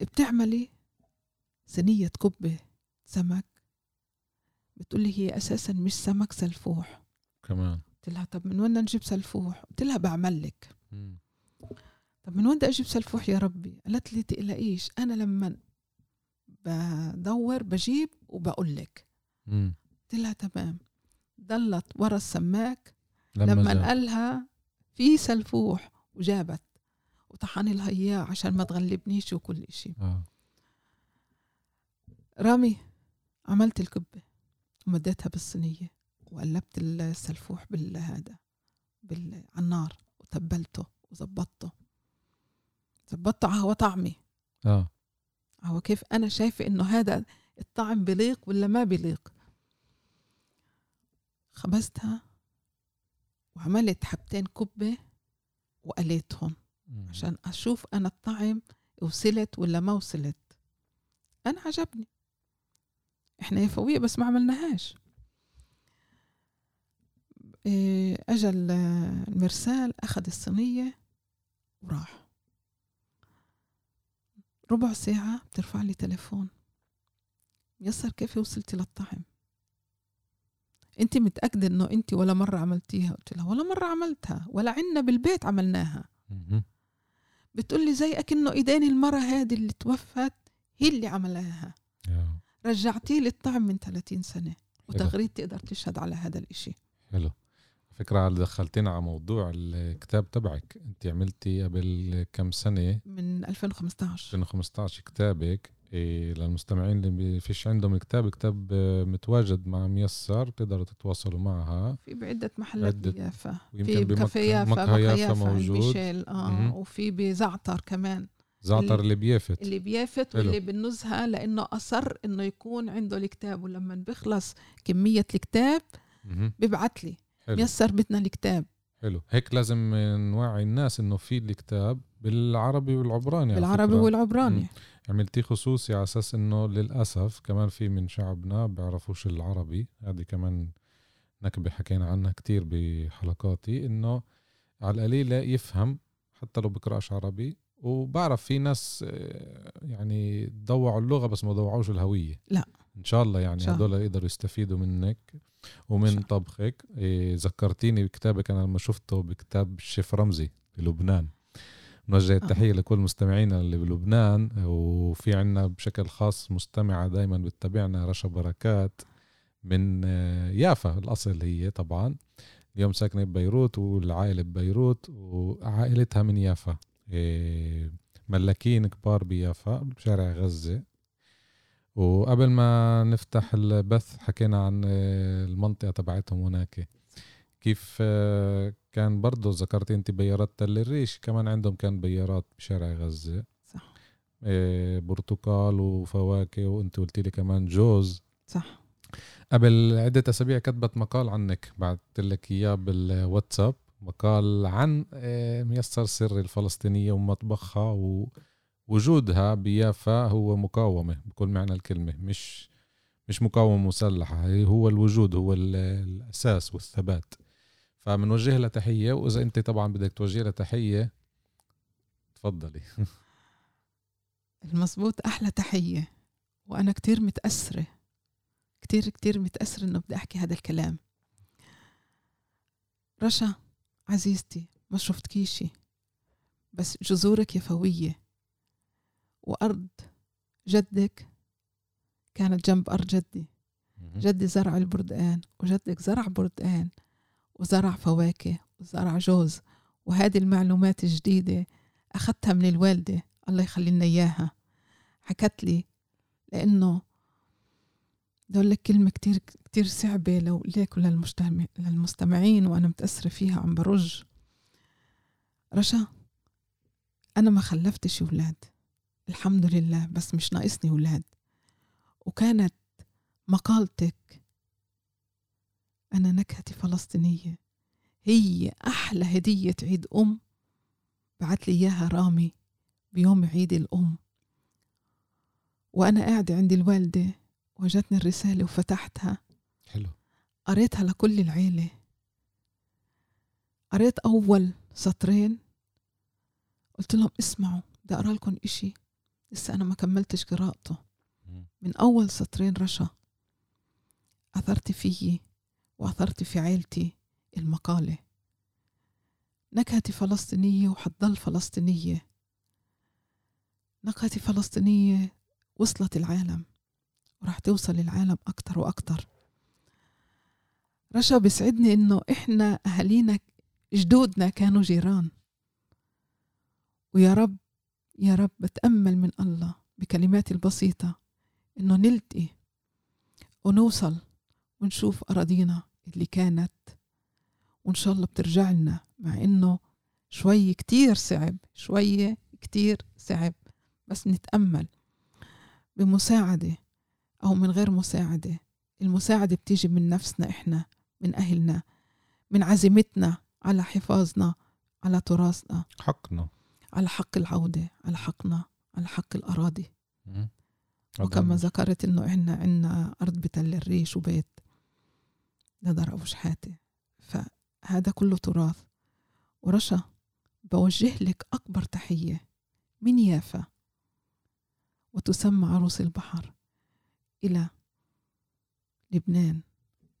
بتعملي صينية كبة سمك. بتقولي هي أساسا مش سمك سلفوح. كمان. قلت لها طب من وين نجيب سلفوح؟ قلت لها بعمل لك. طب من وين بدي أجيب سلفوح يا ربي؟ قالت لي تقلقيش أنا لما بدور بجيب وبقول لك. قلت لها تمام. ضلت ورا السماك. لما, لما. قالها في سلفوح وجابت. وطحني لها اياه عشان ما تغلبنيش وكل إشي. آه. رامي عملت الكبة ومديتها بالصينية. وقلبت السلفوح بالهذا بال... على النار وتبلته وظبطته. ظبطته هو طعمي. آه. هو كيف أنا شايفة إنه هذا الطعم بليق ولا ما بليق. خبزتها وعملت حبتين كبة وقليتهم. عشان أشوف أنا الطعم وصلت ولا ما وصلت. أنا عجبني. إحنا يفوية بس ما عملناهاش. إيه، ال- المرسال أخذ الصينية وراح. ربع ساعة بترفع لي تليفون. يسر كيف وصلتي للطعم. انت متأكدة إنه انت ولا مرة عملتيها؟ قلت لها ولا مرة عملتها ولا عنا بالبيت عملناها. بتقول لي زي أكنه إيدين المرة هذه اللي توفت هي اللي عملها. آه. رجعتي لي الطعم من 30 سنة وتغريد تقدر تشهد على هذا الإشي. حلو. فكرة على دخلتنا على موضوع الكتاب تبعك. انت عملتي قبل كم سنة؟ من 2015 2015 كتابك. إيه للمستمعين اللي فيش عندهم الكتاب كتاب آه، متواجد مع ميسر تقدروا تتواصلوا معها. في بعدة محلات عدة. بيافا في بمكة- بكافيه يافا مكة يافا موجود. ميشيل مهم. وفي بزعتر كمان. زعتر اللي بيافت اللي بيافت. واللي بالنزهة لأنه أصر إنه يكون عنده الكتاب ولما بيخلص كمية الكتاب. ببعت لي ميسر بدنا الكتاب حلو هيك لازم نوعي الناس إنه في الكتاب بالعربي والعبراني بالعربي. والعبراني مم. عملتيه خصوصي على أساس إنه للأسف كمان في من شعبنا بيعرفوش العربي هذه كمان نكبة حكينا عنها كتير بحلقاتي إنه على القليله يفهم حتى لو بقراش عربي وبعرف في ناس آه، يعني ضوعوا اللغة بس ما ضوعوش الهوية. لا. إن شاء الله يعني. هدول يقدروا يستفيدوا منك ومن طبخك. إيه ذكرتيني بكتابك أنا لما شفته بكتاب الشيف رمزي بلبنان نوجه التحية لكل مستمعينا اللي بلبنان. وفي عنا بشكل خاص مستمعة دايما بتتابعنا رشا بركات من آه، يافا. الأصل هي طبعا. اليوم ساكنة ببيروت والعائلة ببيروت وعائلتها من يافا. ملاكين كبار بيافا بشارع غزة. وقبل ما نفتح البث حكينا عن آه، المنطقة تبعتهم هناك. كيف آه، كان برضه ذكرتي انت بيارات تل الريش كمان عندهم كان بيارات بشارع غزة. صح. برتقال وفواكه وانت قلتي لي كمان جوز. صح. قبل عدة أسابيع كتبت مقال عنك بعت لك إياه بالواتساب. مقال عن آه، ميسر سر الفلسطينية ومطبخها ووجودها بيافا هو مقاومة بكل معنى الكلمة مش مش مقاومة مسلحة هو الوجود هو ال- الأساس والثبات. فبنوجه لها تحية وإذا أنت طبعا بدك توجه لها تحية تفضلي. المزبوط أحلى تحية. وأنا كتير متأثرة كتير كتير متأثرة إنه بدي أحكي هذا الكلام. رشا عزيزتي ما شفتكيشي بس جذورك يفوية وأرض جدك كانت جنب أرض جدي. جدي زرع البردقان وجدك زرع بردقان وزرع فواكه وزرع جوز. وهذه المعلومات الجديدة أخذتها من الوالدة الله يخلي لنا إياها. حكت لي لأنه بدي لك كلمة كتير كتير صعبة لو ليك للمجتمع للمستمعين وأنا متأثرة فيها عم برج. رشا أنا ما خلفتش أولاد. الحمد لله بس مش ناقصني أولاد. وكانت مقالتك أنا نكهتي فلسطينية. هي أحلى هدية عيد أم. بعت لي إياها رامي بيوم عيد الأم. وأنا قاعدة عند الوالدة وجتني الرسالة وفتحتها. حلو. قريتها لكل العيلة. قريت أول سطرين. قلت لهم اسمعوا بدي أقرأ لكم إشي. لسه أنا ما كملتش قراءته. من أول سطرين رشا أثرت فيي وأثرت في عيلتي المقالة. نكهتي فلسطينية وحتضل فلسطينية. نكهتي فلسطينية وصلت العالم. وراح توصل العالم أكتر وأكتر. رشا بيسعدني إنه إحنا أهالينا جدودنا كانوا جيران. ويا رب يا رب بتأمل من الله بكلماتي البسيطة إنه نلتقي ونوصل ونشوف أراضينا اللي كانت. وإن شاء الله بترجع لنا مع إنه شوي كتير صعب شوية كتير صعب بس نتأمل بمساعدة أو من غير مساعدة. المساعدة بتيجي من نفسنا إحنا من أهلنا من عزيمتنا على حفاظنا على تراثنا. حقنا. على حق العودة على حقنا على حق الأراضي. مم. وكما ذكرت إنه إحنا عنا أرض بتل الريش وبيت. لدار أبو شحاتة. فهذا كله تراث. ورشا بوجه لك أكبر تحية. من يافا. وتسمى عروس البحر. إلى لبنان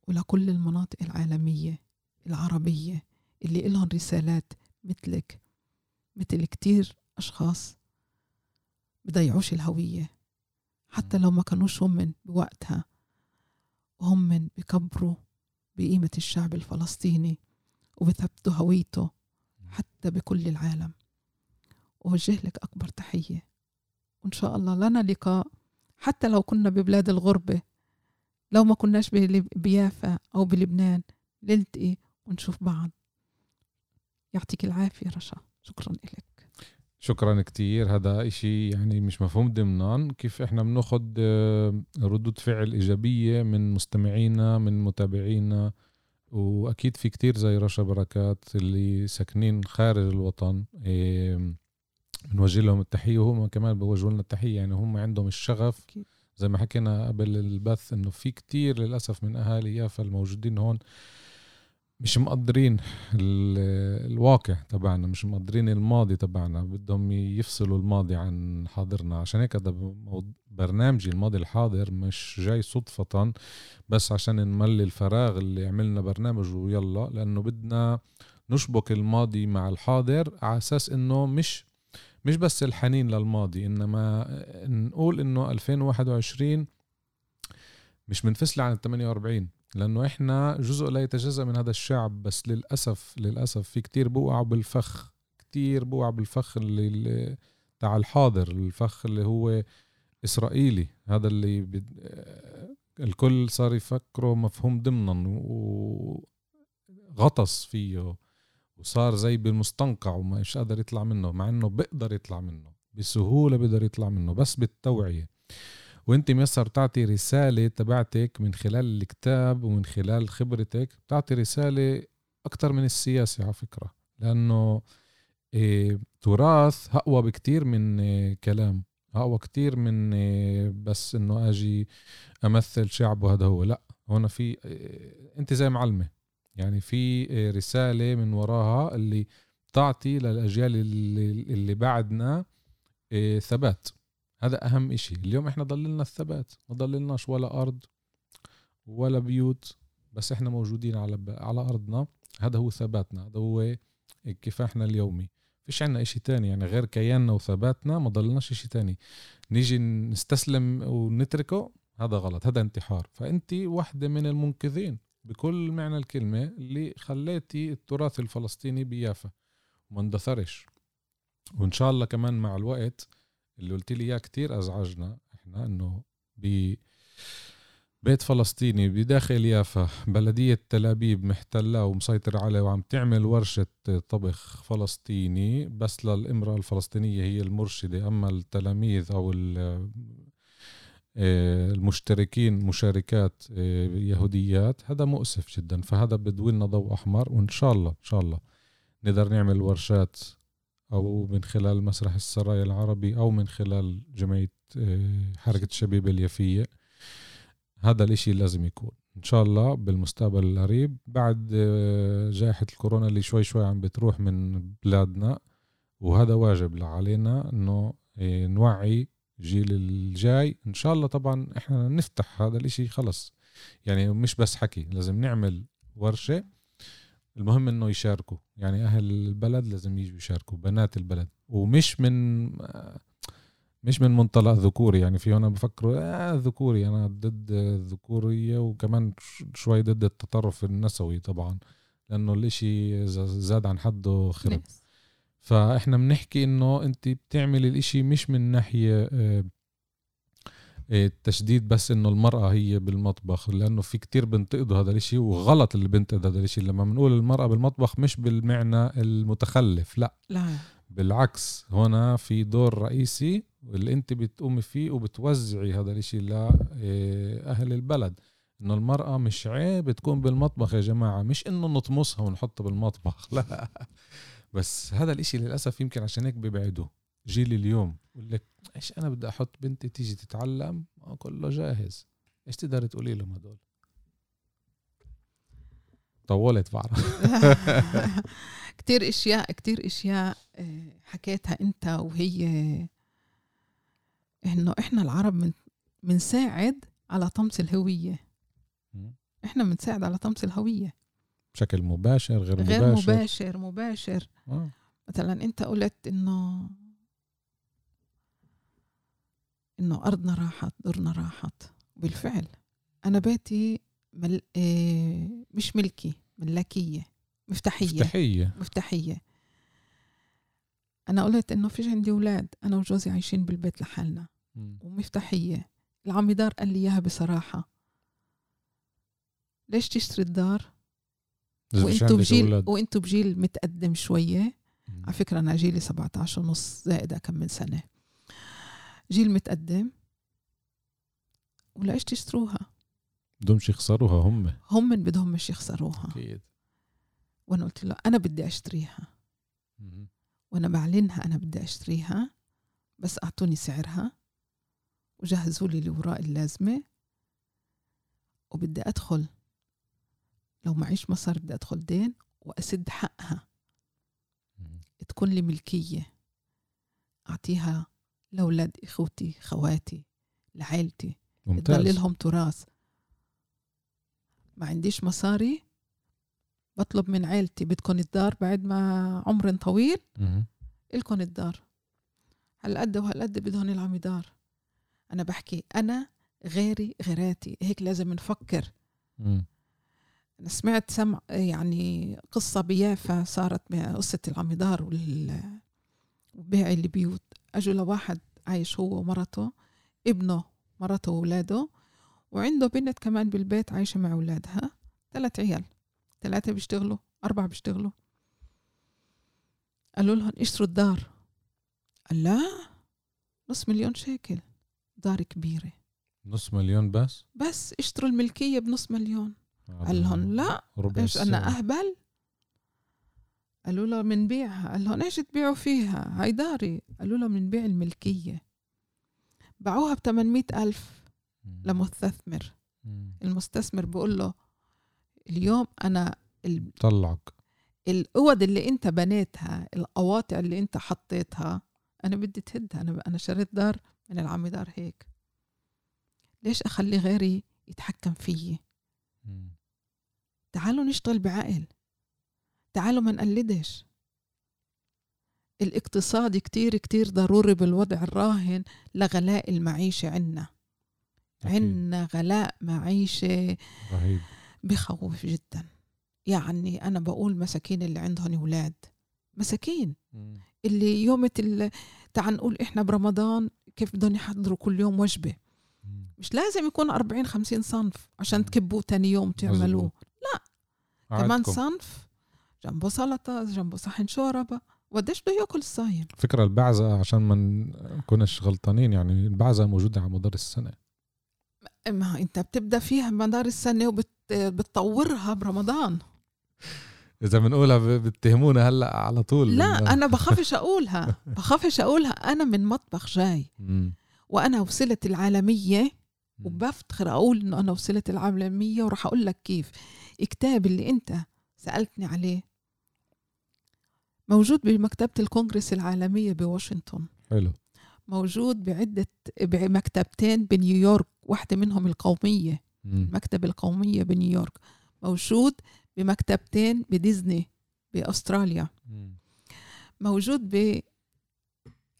ولكل المناطق العالمية العربية اللي إلهم رسالات مثلك مثل كتير أشخاص بضيعوش الهوية. حتى لو ما كانوش هم من بوقتها وهم من بكبروا بقيمة الشعب الفلسطيني وبثبتوا هويته حتى بكل العالم. ووجه لك أكبر تحية. وإن شاء الله لنا لقاء حتى لو كنا ببلاد الغربة لو ما كناش بيافا أو بلبنان نلتقي ونشوف بعض. يعطيك العافية رشا. شكرا لك شكرا كتير. هذا إشي يعني مش مفهوم ضمنا. كيف إحنا بناخد آه، ردود فعل إيجابية من مستمعينا من متابعينا؟ وأكيد في كتير زي رشا بركات اللي ساكنين خارج الوطن بنوجه لهم التحية وهم كمان بوجهوا لنا التحية. يعني هم عندهم الشغف أكيد. زي ما حكينا قبل البث إنه في كتير للأسف من أهالي يافا الموجودين هون مش مقدرين ال- الواقع تبعنا مش مقدرين الماضي تبعنا. بدهم يفصلوا الماضي عن حاضرنا. عشان هيك هذا برنامجي الماضي الحاضر مش جاي صدفة بس عشان نملي الفراغ اللي عملنا برنامج ويلا لأنه بدنا نشبك الماضي مع الحاضر على أساس إنه مش مش بس الحنين للماضي إنما نقول إنه 2021 مش منفصلة عن ال 48 لأنه إحنا جزء لا يتجزأ من هذا الشعب بس للأسف للأسف في كتير بوقعوا بالفخ كتير بوقعوا بالفخ اللي تاع الحاضر الفخ اللي هو إسرائيلي هذا اللي بد... الكل صار يفكره مفهوم ضمنا وغطس فيه. وصار زي بالمستنقع وما مش قادر يطلع منه مع إنه بيقدر يطلع منه بسهولة بيقدر يطلع منه بس بالتوعية. وأنت ميسر بتعطي رسالة تبعتك من خلال الكتاب ومن خلال خبرتك بتعطي رسالة أكتر من السياسة على فكرة لأنه إيه تراث أقوى بكتير من إيه كلام أقوى كتير من إيه بس إنه أجي أمثل شعب وهذا هو لأ هنا في إيه أنت زي معلمة. يعني في إيه رسالة من وراها اللي تعطي للأجيال اللي, اللي بعدنا إيه ثبات. هذا أهم إشي. اليوم إحنا ضللنا الثبات. ما ضللناش ولا أرض ولا بيوت بس إحنا موجودين على. على أرضنا. هذا هو ثباتنا. هذا هو كفاحنا اليومي. فيش عنا إشي تاني. يعني غير كياننا وثباتنا ما ضلناش إشي تاني. نيجي نستسلم ونتركه هذا غلط. هذا انتحار. فانت واحدة من المنقذين. بكل معنى الكلمة اللي خليتي التراث الفلسطيني بيافا وما اندثرش. وإن شاء الله كمان مع الوقت اللي قلت لي إياه كثير أزعجنا إحنا إنه ب بيت فلسطيني بداخل يافا بلدية تل أبيب محتلة ومسيطر عليه وعم تعمل ورشة طبخ فلسطيني بس للإمرأة الفلسطينية هي المرشدة أما التلاميذ أو المشتركين مشاركات آه، يهوديات هذا مؤسف جدا. فهذا بدوي لنا ضوء أحمر وإن شاء الله إن شاء الله نقدر نعمل ورشات أو من خلال مسرح السرايا العربي أو من خلال جمعية آه، حركة الشبيبة اليافية. هذا الإشي لازم يكون. إن شاء الله بالمستقبل القريب بعد آه، جائحة الكورونا اللي شوي شوي عم بتروح من بلادنا وهذا واجب علينا إنه آه، نوعي الجيل الجاي. إن شاء الله طبعا إحنا نفتح هذا الإشي خلص. يعني مش بس حكي لازم نعمل ورشة. المهم إنه يشاركوا. يعني أهل البلد لازم يجوا يشاركوا بنات البلد. ومش من مش من منطلق ذكوري. يعني في هنا بفكروا آه ذكوري. أنا ضد الذكورية وكمان شوي ضد التطرف النسوي طبعا. لأنه الإشي زاد عن حده خرب. فاحنا بنحكي انه انت بتعملي الاشي مش من ناحية آه، آه، التشديد بس انه المرأة هي بالمطبخ لأنه في كتير بنتقدوا هذا الاشي وغلط اللي بنتقد هذا الاشي. لما بنقول المرأة بالمطبخ مش بالمعنى المتخلف لا. لا. بالعكس هنا في دور رئيسي اللي انت بتقومي فيه وبتوزعي هذا الاشي لاهل البلد. إنه المرأة مش عيب تكون بالمطبخ يا جماعة مش إنه نطمسها ونحطها بالمطبخ لا. بس هذا الإشي للأسف يمكن عشان هيك بيبعدوا. جيل اليوم يقول لك إيش أنا بدي أحط بنتي تيجي تتعلم؟ كله جاهز. إيش تقدر تقولي لهم هدول؟ طولت بعرف. *laughs* كتير إشياء كتير إشياء آه، حكيتها أنت وهي إنه إحنا العرب من بنساعد على طمس الهوية. إحنا بنساعد على طمس الهوية. بشكل مباشر غير, غير مباشر. مباشر مباشر. آه. مثلا أنت قلت إنه إنه أرضنا راحت دورنا راحت. بالفعل. أنا بيتي مل... إيه مش ملكي ملاكية مفتاحية. مفتاحية. مفتاحية. أنا قلت إنه فيش عندي أولاد أنا وجوزي عايشين بالبيت لحالنا. ومفتاحية. العمدار قال لي إياها بصراحة. ليش تشتري الدار؟ وانتوا بجيل وانتوا بجيل متقدم شوية. على فكرة أنا جيلي 17 ونص زائد كم من سنة. جيل متقدم وليش تشتروها بدهمش يخسروها هم. هم من بدهم مش يخسروها. أكيد. وأنا قلت له أنا بدي أشتريها. وأنا بعلنها أنا بدي أشتريها بس أعطوني سعرها وجهزوا لي الوراق اللازمة وبدي أدخل. لو معيش مصاري بدي أدخل دين وأسد حقها. تكون لي ملكية. أعطيها لأولاد إخوتي خواتي لعائلتي. تضل لهم تراث. ما عنديش مصاري بطلب من عيلتي بدكم الدار بعد ما عمر طويل. إلكم الدار. هالقد وهالقد بدهم العمدار أنا بحكي أنا غيري غيراتي. هيك لازم نفكر. أنا سمعت سمع يعني قصة بيافا صارت قصة العمدار وبيع البيوت أجوا لواحد عايش هو ومرته ابنه مرته وولاده وعنده بنت كمان بالبيت عايشة مع أولادها. ثلاث عيال ثلاثة بيشتغلوا أربعة بيشتغلوا. قالوا لهم اشتروا الدار. قال لا نص مليون شيكل. دار كبيرة. نص مليون بس؟ بس اشتروا الملكية بنص مليون. قال لهم لا إيش أنا أهبل؟ قالوا له بنبيعها قال لهم إيش تبيعوا فيها؟ هاي داري. قالوا له بنبيع الملكية. باعوها ب ألف لمستثمر. المستثمر بقول له اليوم أنا طلعك. الأوض اللي أنت بنيتها القواطع اللي أنت حطيتها أنا بدي تهدها. أنا أنا شريت دار من العمدار هيك. ليش أخلي غيري يتحكم فيي؟ تعالوا نشتغل بعقل. تعالوا ما نقلدش. الاقتصاد كتير كتير ضروري بالوضع الراهن لغلاء المعيشة عنا. عنا غلاء معيشة رهيب. بخوف جدا. يعني أنا بقول مساكين اللي عندهم أولاد. مساكين. اللي يومة تعال نقول إحنا برمضان كيف بدهم يحضروا كل يوم وجبة؟ مش لازم يكون 40 50 صنف عشان تكبوه تاني يوم تعملوه. كمان. صنف جنبه سلطة جنبه صحن شوربة. وقديش بده يأكل الصايم فكرة البعزة عشان ما نكونش غلطانين يعني البعزة موجودة على مدار السنة. ما انت بتبدأ فيها مدار السنة وبتطورها برمضان. إذا بنقولها بتهمونا هلأ على طول. لا أنا *laughs* بخافش أقولها. بخافش أقولها. أنا من مطبخ جاي. وأنا وصلت العالمية مم. وبفتخر أقول إنه أنا وصلت العالمية وراح أقول لك كيف. الكتاب اللي أنت سألتني عليه موجود بمكتبة الكونغرس العالمية بواشنطن. حلو. موجود بعدة بمكتبتين بنيويورك واحدة منهم القومية مم. المكتبة القومية بنيويورك. موجود بمكتبتين بديزني بأستراليا. مم. موجود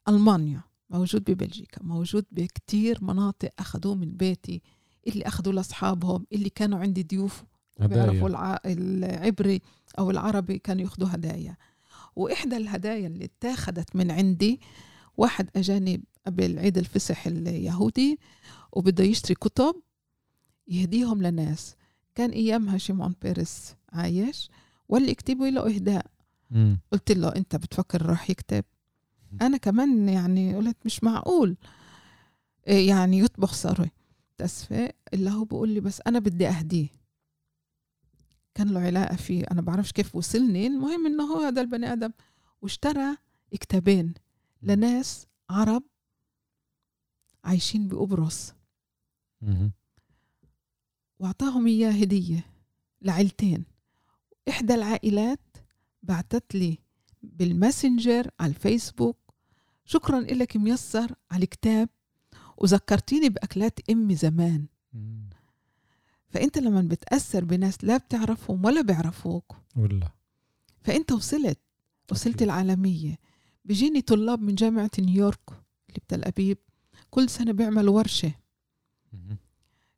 بألمانيا. موجود ببلجيكا موجود بكتير مناطق أخذوه من بيتي اللي أخذوا لأصحابهم اللي كانوا عندي ضيوف بيعرفوا الع... العبري أو العربي كانوا ياخذوا هدايا. وإحدى الهدايا اللي اتاخدت من عندي واحد أجانب قبل عيد الفصح اليهودي وبده يشتري كتب يهديهم لناس. كان أيامها شيمون بيرس عايش واللي يكتبوا له إهداء. مم. قلت له أنت بتفكر راح يكتب؟ أنا كمان يعني قلت مش معقول. إيه يعني يطبخ صاروي تسفة اللي هو بقول لي بس أنا بدي أهديه. كان له علاقة فيه. أنا بعرفش كيف وصلني. المهم إنه هو هذا البني آدم. واشترى كتابين لناس عرب عايشين بقبرص. وأعطاهم إياه هدية لعيلتين. إحدى العائلات بعتت لي بالماسنجر على الفيسبوك شكرا لك ميسر على الكتاب وذكرتيني بأكلات أمي زمان. مم. فأنت لما بتأثر بناس لا بتعرفهم ولا بيعرفوك ولا فأنت وصلت وصلت أكيد. العالمية. بيجيني طلاب من جامعة نيويورك اللي بتل أبيب كل سنة بيعملوا ورشة. مم.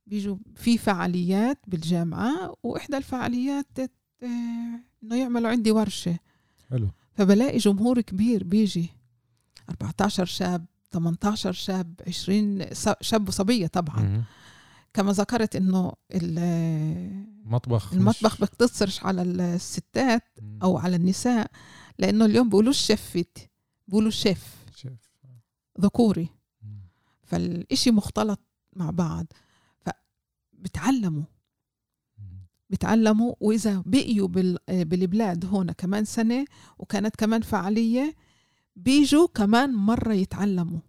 بيجوا في فعاليات بالجامعة وإحدى الفعاليات إنه يعملوا عندي ورشة. حلو. فبلاقي جمهور كبير بيجي. 14 شاب 18 شاب 20 ص- شاب وصبية طبعا مم. كما ذكرت إنه ال- مطبخ مش- المطبخ بيقتصرش على الستات. أو على النساء لأنه اليوم بيقولوش شفت بيقولوا شيف ذكوري. فالإشي مختلط مع بعض فبتعلموا. بتعلموا وإذا بقيوا بال- بالبلاد هون كمان سنة وكانت كمان فعالية بيجوا كمان مرة يتعلموا.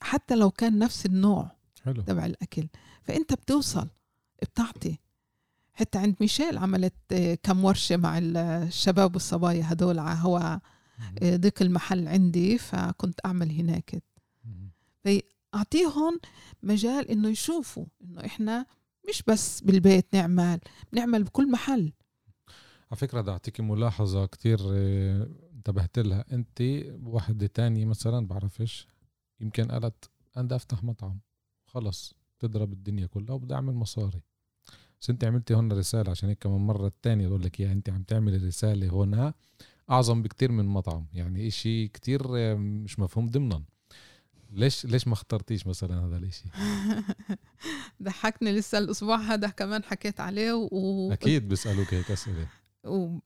حتى لو كان نفس النوع حلو. تبع الأكل. فأنت بتوصل بتعطي. حتى عند ميشيل عملت آه، كم ورشة مع الشباب والصبايا هدول. هو. آه، ضيق المحل عندي فكنت أعمل هناك. مم. أعطيهم مجال إنه يشوفوا إنه إحنا مش بس بالبيت نعمل بنعمل بكل محل. على فكرة بدي أعطيكي ملاحظة كتير آه، انتبهت لها. أنت واحدة تانية مثلا بعرفش يمكن قالت أنا بدي أفتح مطعم خلص تضرب الدنيا كلها وبدي أعمل مصاري. بس أنت عملتي هون رسالة عشان هيك كمان مرة التانية بقول لك يا أنت عم تعملي رسالة هنا أعظم بكتير من مطعم. يعني إشي كتير مش مفهوم ضمنا. ليش ليش ما اخترتيش مثلا هذا الإشي؟ *laughs* ضحكني لسه الأسبوع هذا كمان حكيت عليه و... أكيد بيسألوك هيك أسئلة. و...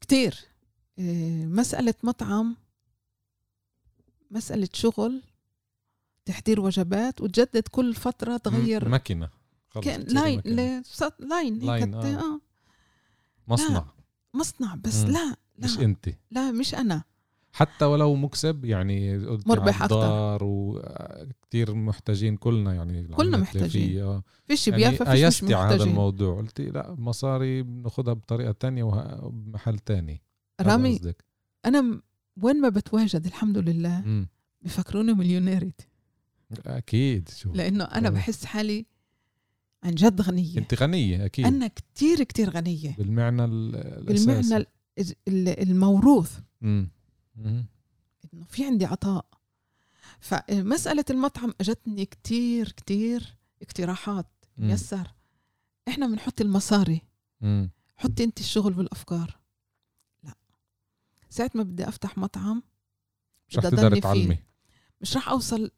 كتير. مسألة مطعم مسألة شغل تحضير وجبات وتجدد كل فترة تغير ماكينة كان لاين لاين لاين، ت- آه. آه. مصنع مصنع بس مم. لا مش لا أنت لا مش أنا حتى ولو مكسب يعني مربح. دار وكثير محتاجين كلنا يعني كلنا محتاجين. آه. فيش يعني بيافا فيش مش على هذا محتاجين الموضوع قلت لا مصاري بناخدها بطريقة تانية وبمحل تاني رامي م- وين ما بتواجد الحمد لله مم. بفكروني مليونيرة أكيد شو لأنه أنا آه. بحس حالي عن جد غنية أنت غنية أكيد أنا كتير كتير غنية بالمعنى ال- الأساسي بالمعنى ال- ال- الموروث مم. مم. إنه في عندي عطاء فمسألة المطعم أجتني كتير كتير اقتراحات. يسر إحنا بنحط المصاري مم. حطي أنت الشغل والأفكار لا ساعة ما بدي أفتح مطعم مش رح تقدر تعلمي. مش راح أوصل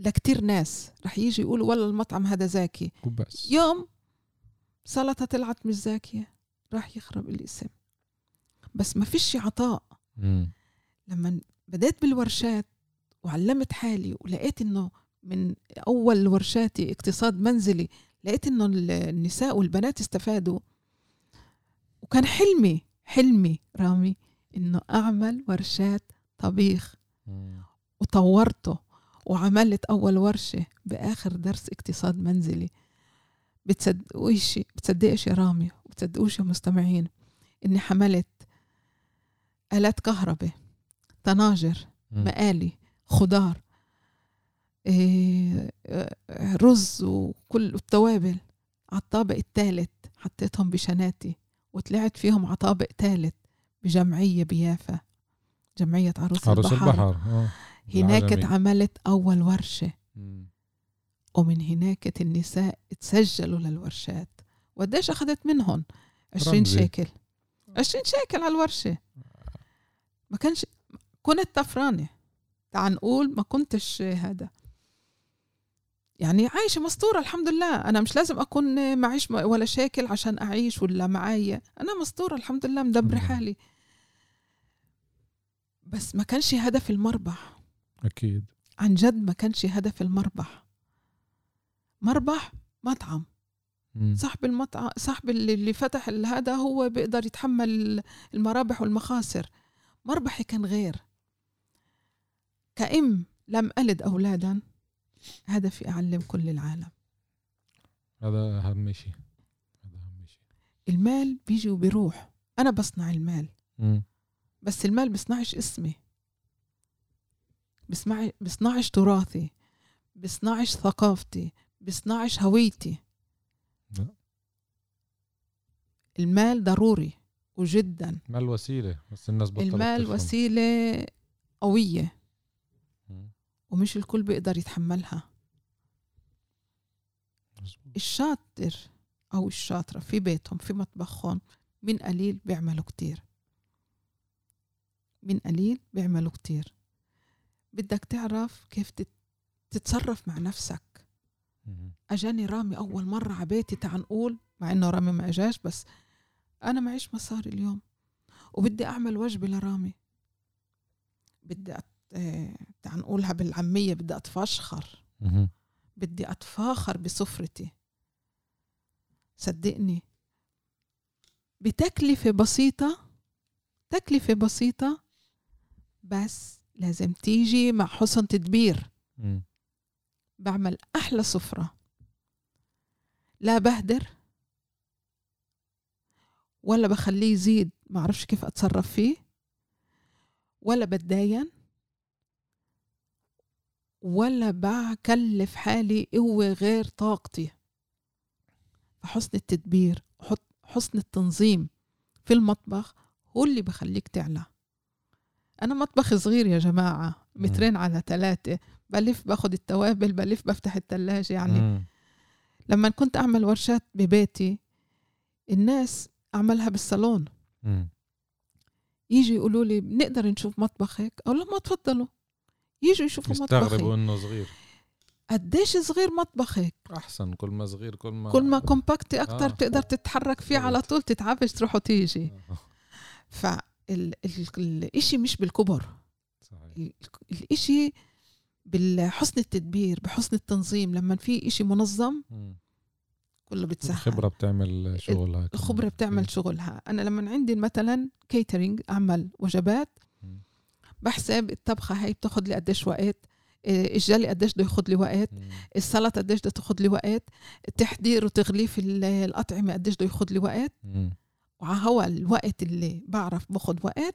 لكتير ناس. رح يجي يقولوا والله المطعم هذا زاكي. وبس. يوم سلطة طلعت مش زاكية. راح يخرب الاسم. بس ما فيش عطاء. مم. لما بدأت بالورشات وعلمت حالي ولقيت إنه من أول ورشاتي اقتصاد منزلي لقيت إنه ال- النساء والبنات استفادوا. وكان حلمي حلمي رامي. إنه أعمل ورشات طبيخ. وطورته وعملت أول ورشة بآخر درس اقتصاد منزلي بتصدقوش بتصدقش يا رامي وبتصدقوش يا مستمعين إني حملت آلات كهرباء طناجر. مقالي خضار إيه، رز وكل التوابل على الطابق الثالث حطيتهم بشناتي وطلعت فيهم على طابق ثالث بجمعية بيافا جمعية عروس, عروس البحر, البحر آه. هناك. اتعملت أول ورشة. ومن هناك النساء تسجلوا للورشات. وقديش أخذت منهم عشرين رمزي. شيكل. عشرين شيكل على الورشة. ما كانش كنت طفرانة. تعال نقول ما كنتش هذا. يعني عايشة مستورة الحمد لله. أنا مش لازم أكون معيش ولا شاكل عشان أعيش ولا معايا. أنا مستورة الحمد لله مدبرة. حالي. بس ما كانش هدف المربح. أكيد. عن جد ما كانش هدف المربح. مربح مطعم. مم. صاحب المطعم صاحب اللي اللي فتح هذا هو بيقدر يتحمل المرابح والمخاسر. مربحي كان غير. كأم لم ألد أولادا هدفي أعلم كل العالم. هذا أهم شيء هذا أهم شيء المال بيجي وبيروح. أنا بصنع المال. مم. بس المال بصنعش اسمي بصنع بصنعش تراثي بصنعش ثقافتي بصنعش هويتي. المال ضروري وجدا المال وسيلة بس الناس بطلت المال تفهم. وسيلة قوية. ومش الكل بيقدر يتحملها. الشاطر أو الشاطرة في بيتهم في مطبخهم من قليل بيعملوا كتير من قليل بيعملوا كتير. بدك تعرف كيف تت- تتصرف مع نفسك. أجاني رامي أول مرة على بيتي تعال نقول مع إنه رامي ما إجاش بس أنا معيش مصاري اليوم. وبدي أعمل وجبة لرامي. بدي أت... تعال نقولها بالعامية بدي أتفشخر. بدي أتفاخر بسفرتي. صدقني. بتكلفة بسيطة تكلفة بسيطة بس لازم تيجي مع حسن تدبير. بعمل أحلى سفرة. لا بهدر ولا بخليه يزيد ما أعرفش كيف أتصرف فيه ولا بتداين ولا بكلف حالي قوة غير طاقتي. فحسن التدبير حسن التنظيم في المطبخ هو اللي بخليك تعلى. أنا مطبخ صغير يا جماعة مترين على ثلاثة بلف باخد التوابل بلف بفتح التلاجة يعني مم. لما كنت أعمل ورشات ببيتي الناس أعملها بالصالون. مم. يجي يقولوا لي بنقدر نشوف مطبخك أقول لهم ما تفضلوا. يجوا يشوفوا مطبخي يستغربوا إنه صغير. قديش صغير مطبخك أحسن كل ما صغير كل ما كل ما compact أكتر آه. بتقدر تتحرك فيه على طول تتعبش تروح وتيجي آه. فالإشي مش بالكبر صحيح ال- الإشي بالحسن التدبير بحسن التنظيم لما في إشي منظم مم. كله بتسهل الخبرة بتعمل شغلها الخبرة بتعمل شغلها أنا لما عندي مثلا catering أعمل وجبات مم. بحسب الطبخة هاي بتاخد لي قديش وقت إيه، الجلي قديش بده ياخد لي وقت مم. السلطة قديش بدها تاخد لي وقت تحضير وتغليف ال- الأطعمة قديش بده ياخد لي وقت مم. هوا الوقت اللي بعرف باخد وقت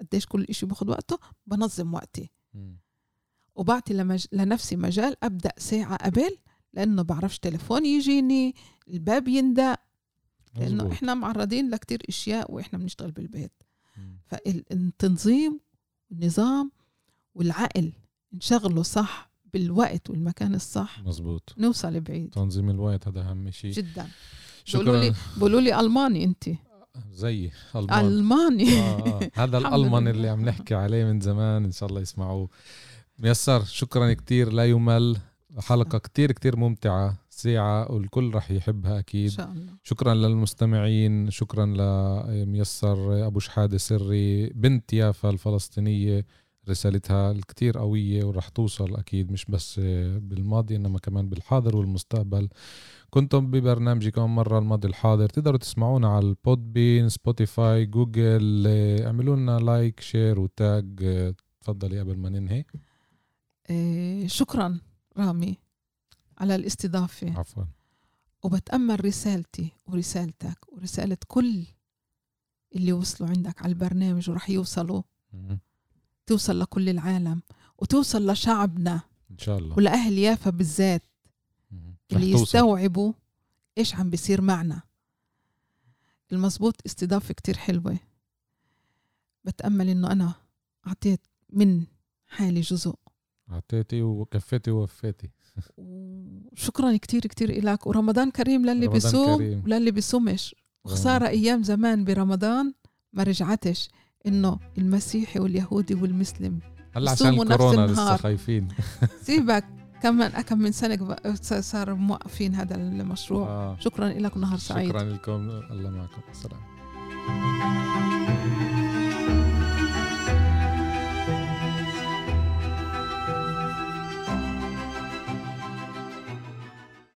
قديش كل إشي باخد وقته بنظم وقتي. وبعطي لمج... لنفسي مجال أبدأ ساعة قبل لأنه بعرفش تليفون يجيني الباب يندق لأنه. إحنا معرضين لكتير إشياء وإحنا بنشتغل بالبيت. فالتنظيم والنظام والعقل نشغله صح بالوقت والمكان الصح مظبوط نوصل بعيد. تنظيم الوقت هذا أهم شيء جدا. بيقولوا لي شكرا بيقولوا لي ألماني انت. زيي ألمان. ألماني. آه آه. هذا *laughs* لله. اللي عم نحكي عليه من زمان إن شاء الله يسمعوه. ميسر شكرا كتير لا يمل. حلقة كتير كتير ممتعة ساعة والكل رح يحبها أكيد. شاء الله. شكرا للمستمعين شكرا لميسر أبو شحادة سري بنت يافا الفلسطينية رسالتها الكتير قوية ورح توصل أكيد مش بس بالماضي إنما كمان بالحاضر والمستقبل. كنتم ببرنامجي كمان مرة الماضي الحاضر. تقدروا تسمعونا على ال Podbean Spotify Google اعملوا لنا like share و tag. تفضلي قبل ما ننهي. إيه شكرا رامي على الاستضافة. عفوا. وبتأمل رسالتي ورسالتك ورسالة كل اللي وصلوا عندك على البرنامج ورح يوصلوا. توصل لكل العالم وتوصل لشعبنا إن شاء الله. ولأهل يافا بالذات. اللي. يستوعبوا إيش عم بيصير معنا. المزبوط استضافة كتير حلوة. بتأمل إنه أنا أعطيت من حالي جزء. أعطيتي وكفيتي ووفيتي. *laughs* وشكرا كتير كتير إلك. ورمضان كريم للي رمضان بيصوم كريم. وللي بيصومش. وخسارة أيام زمان برمضان ما رجعتش. إنه المسيحي واليهودي والمسلم هلأ عشان الكورونا لسه. خايفين. سيبك. *laughs* كم من كم من سنة صار موقفين هذا المشروع. آه. شكرا لكم نهار سعيد. شكرا لكم. الله معكم. السلام.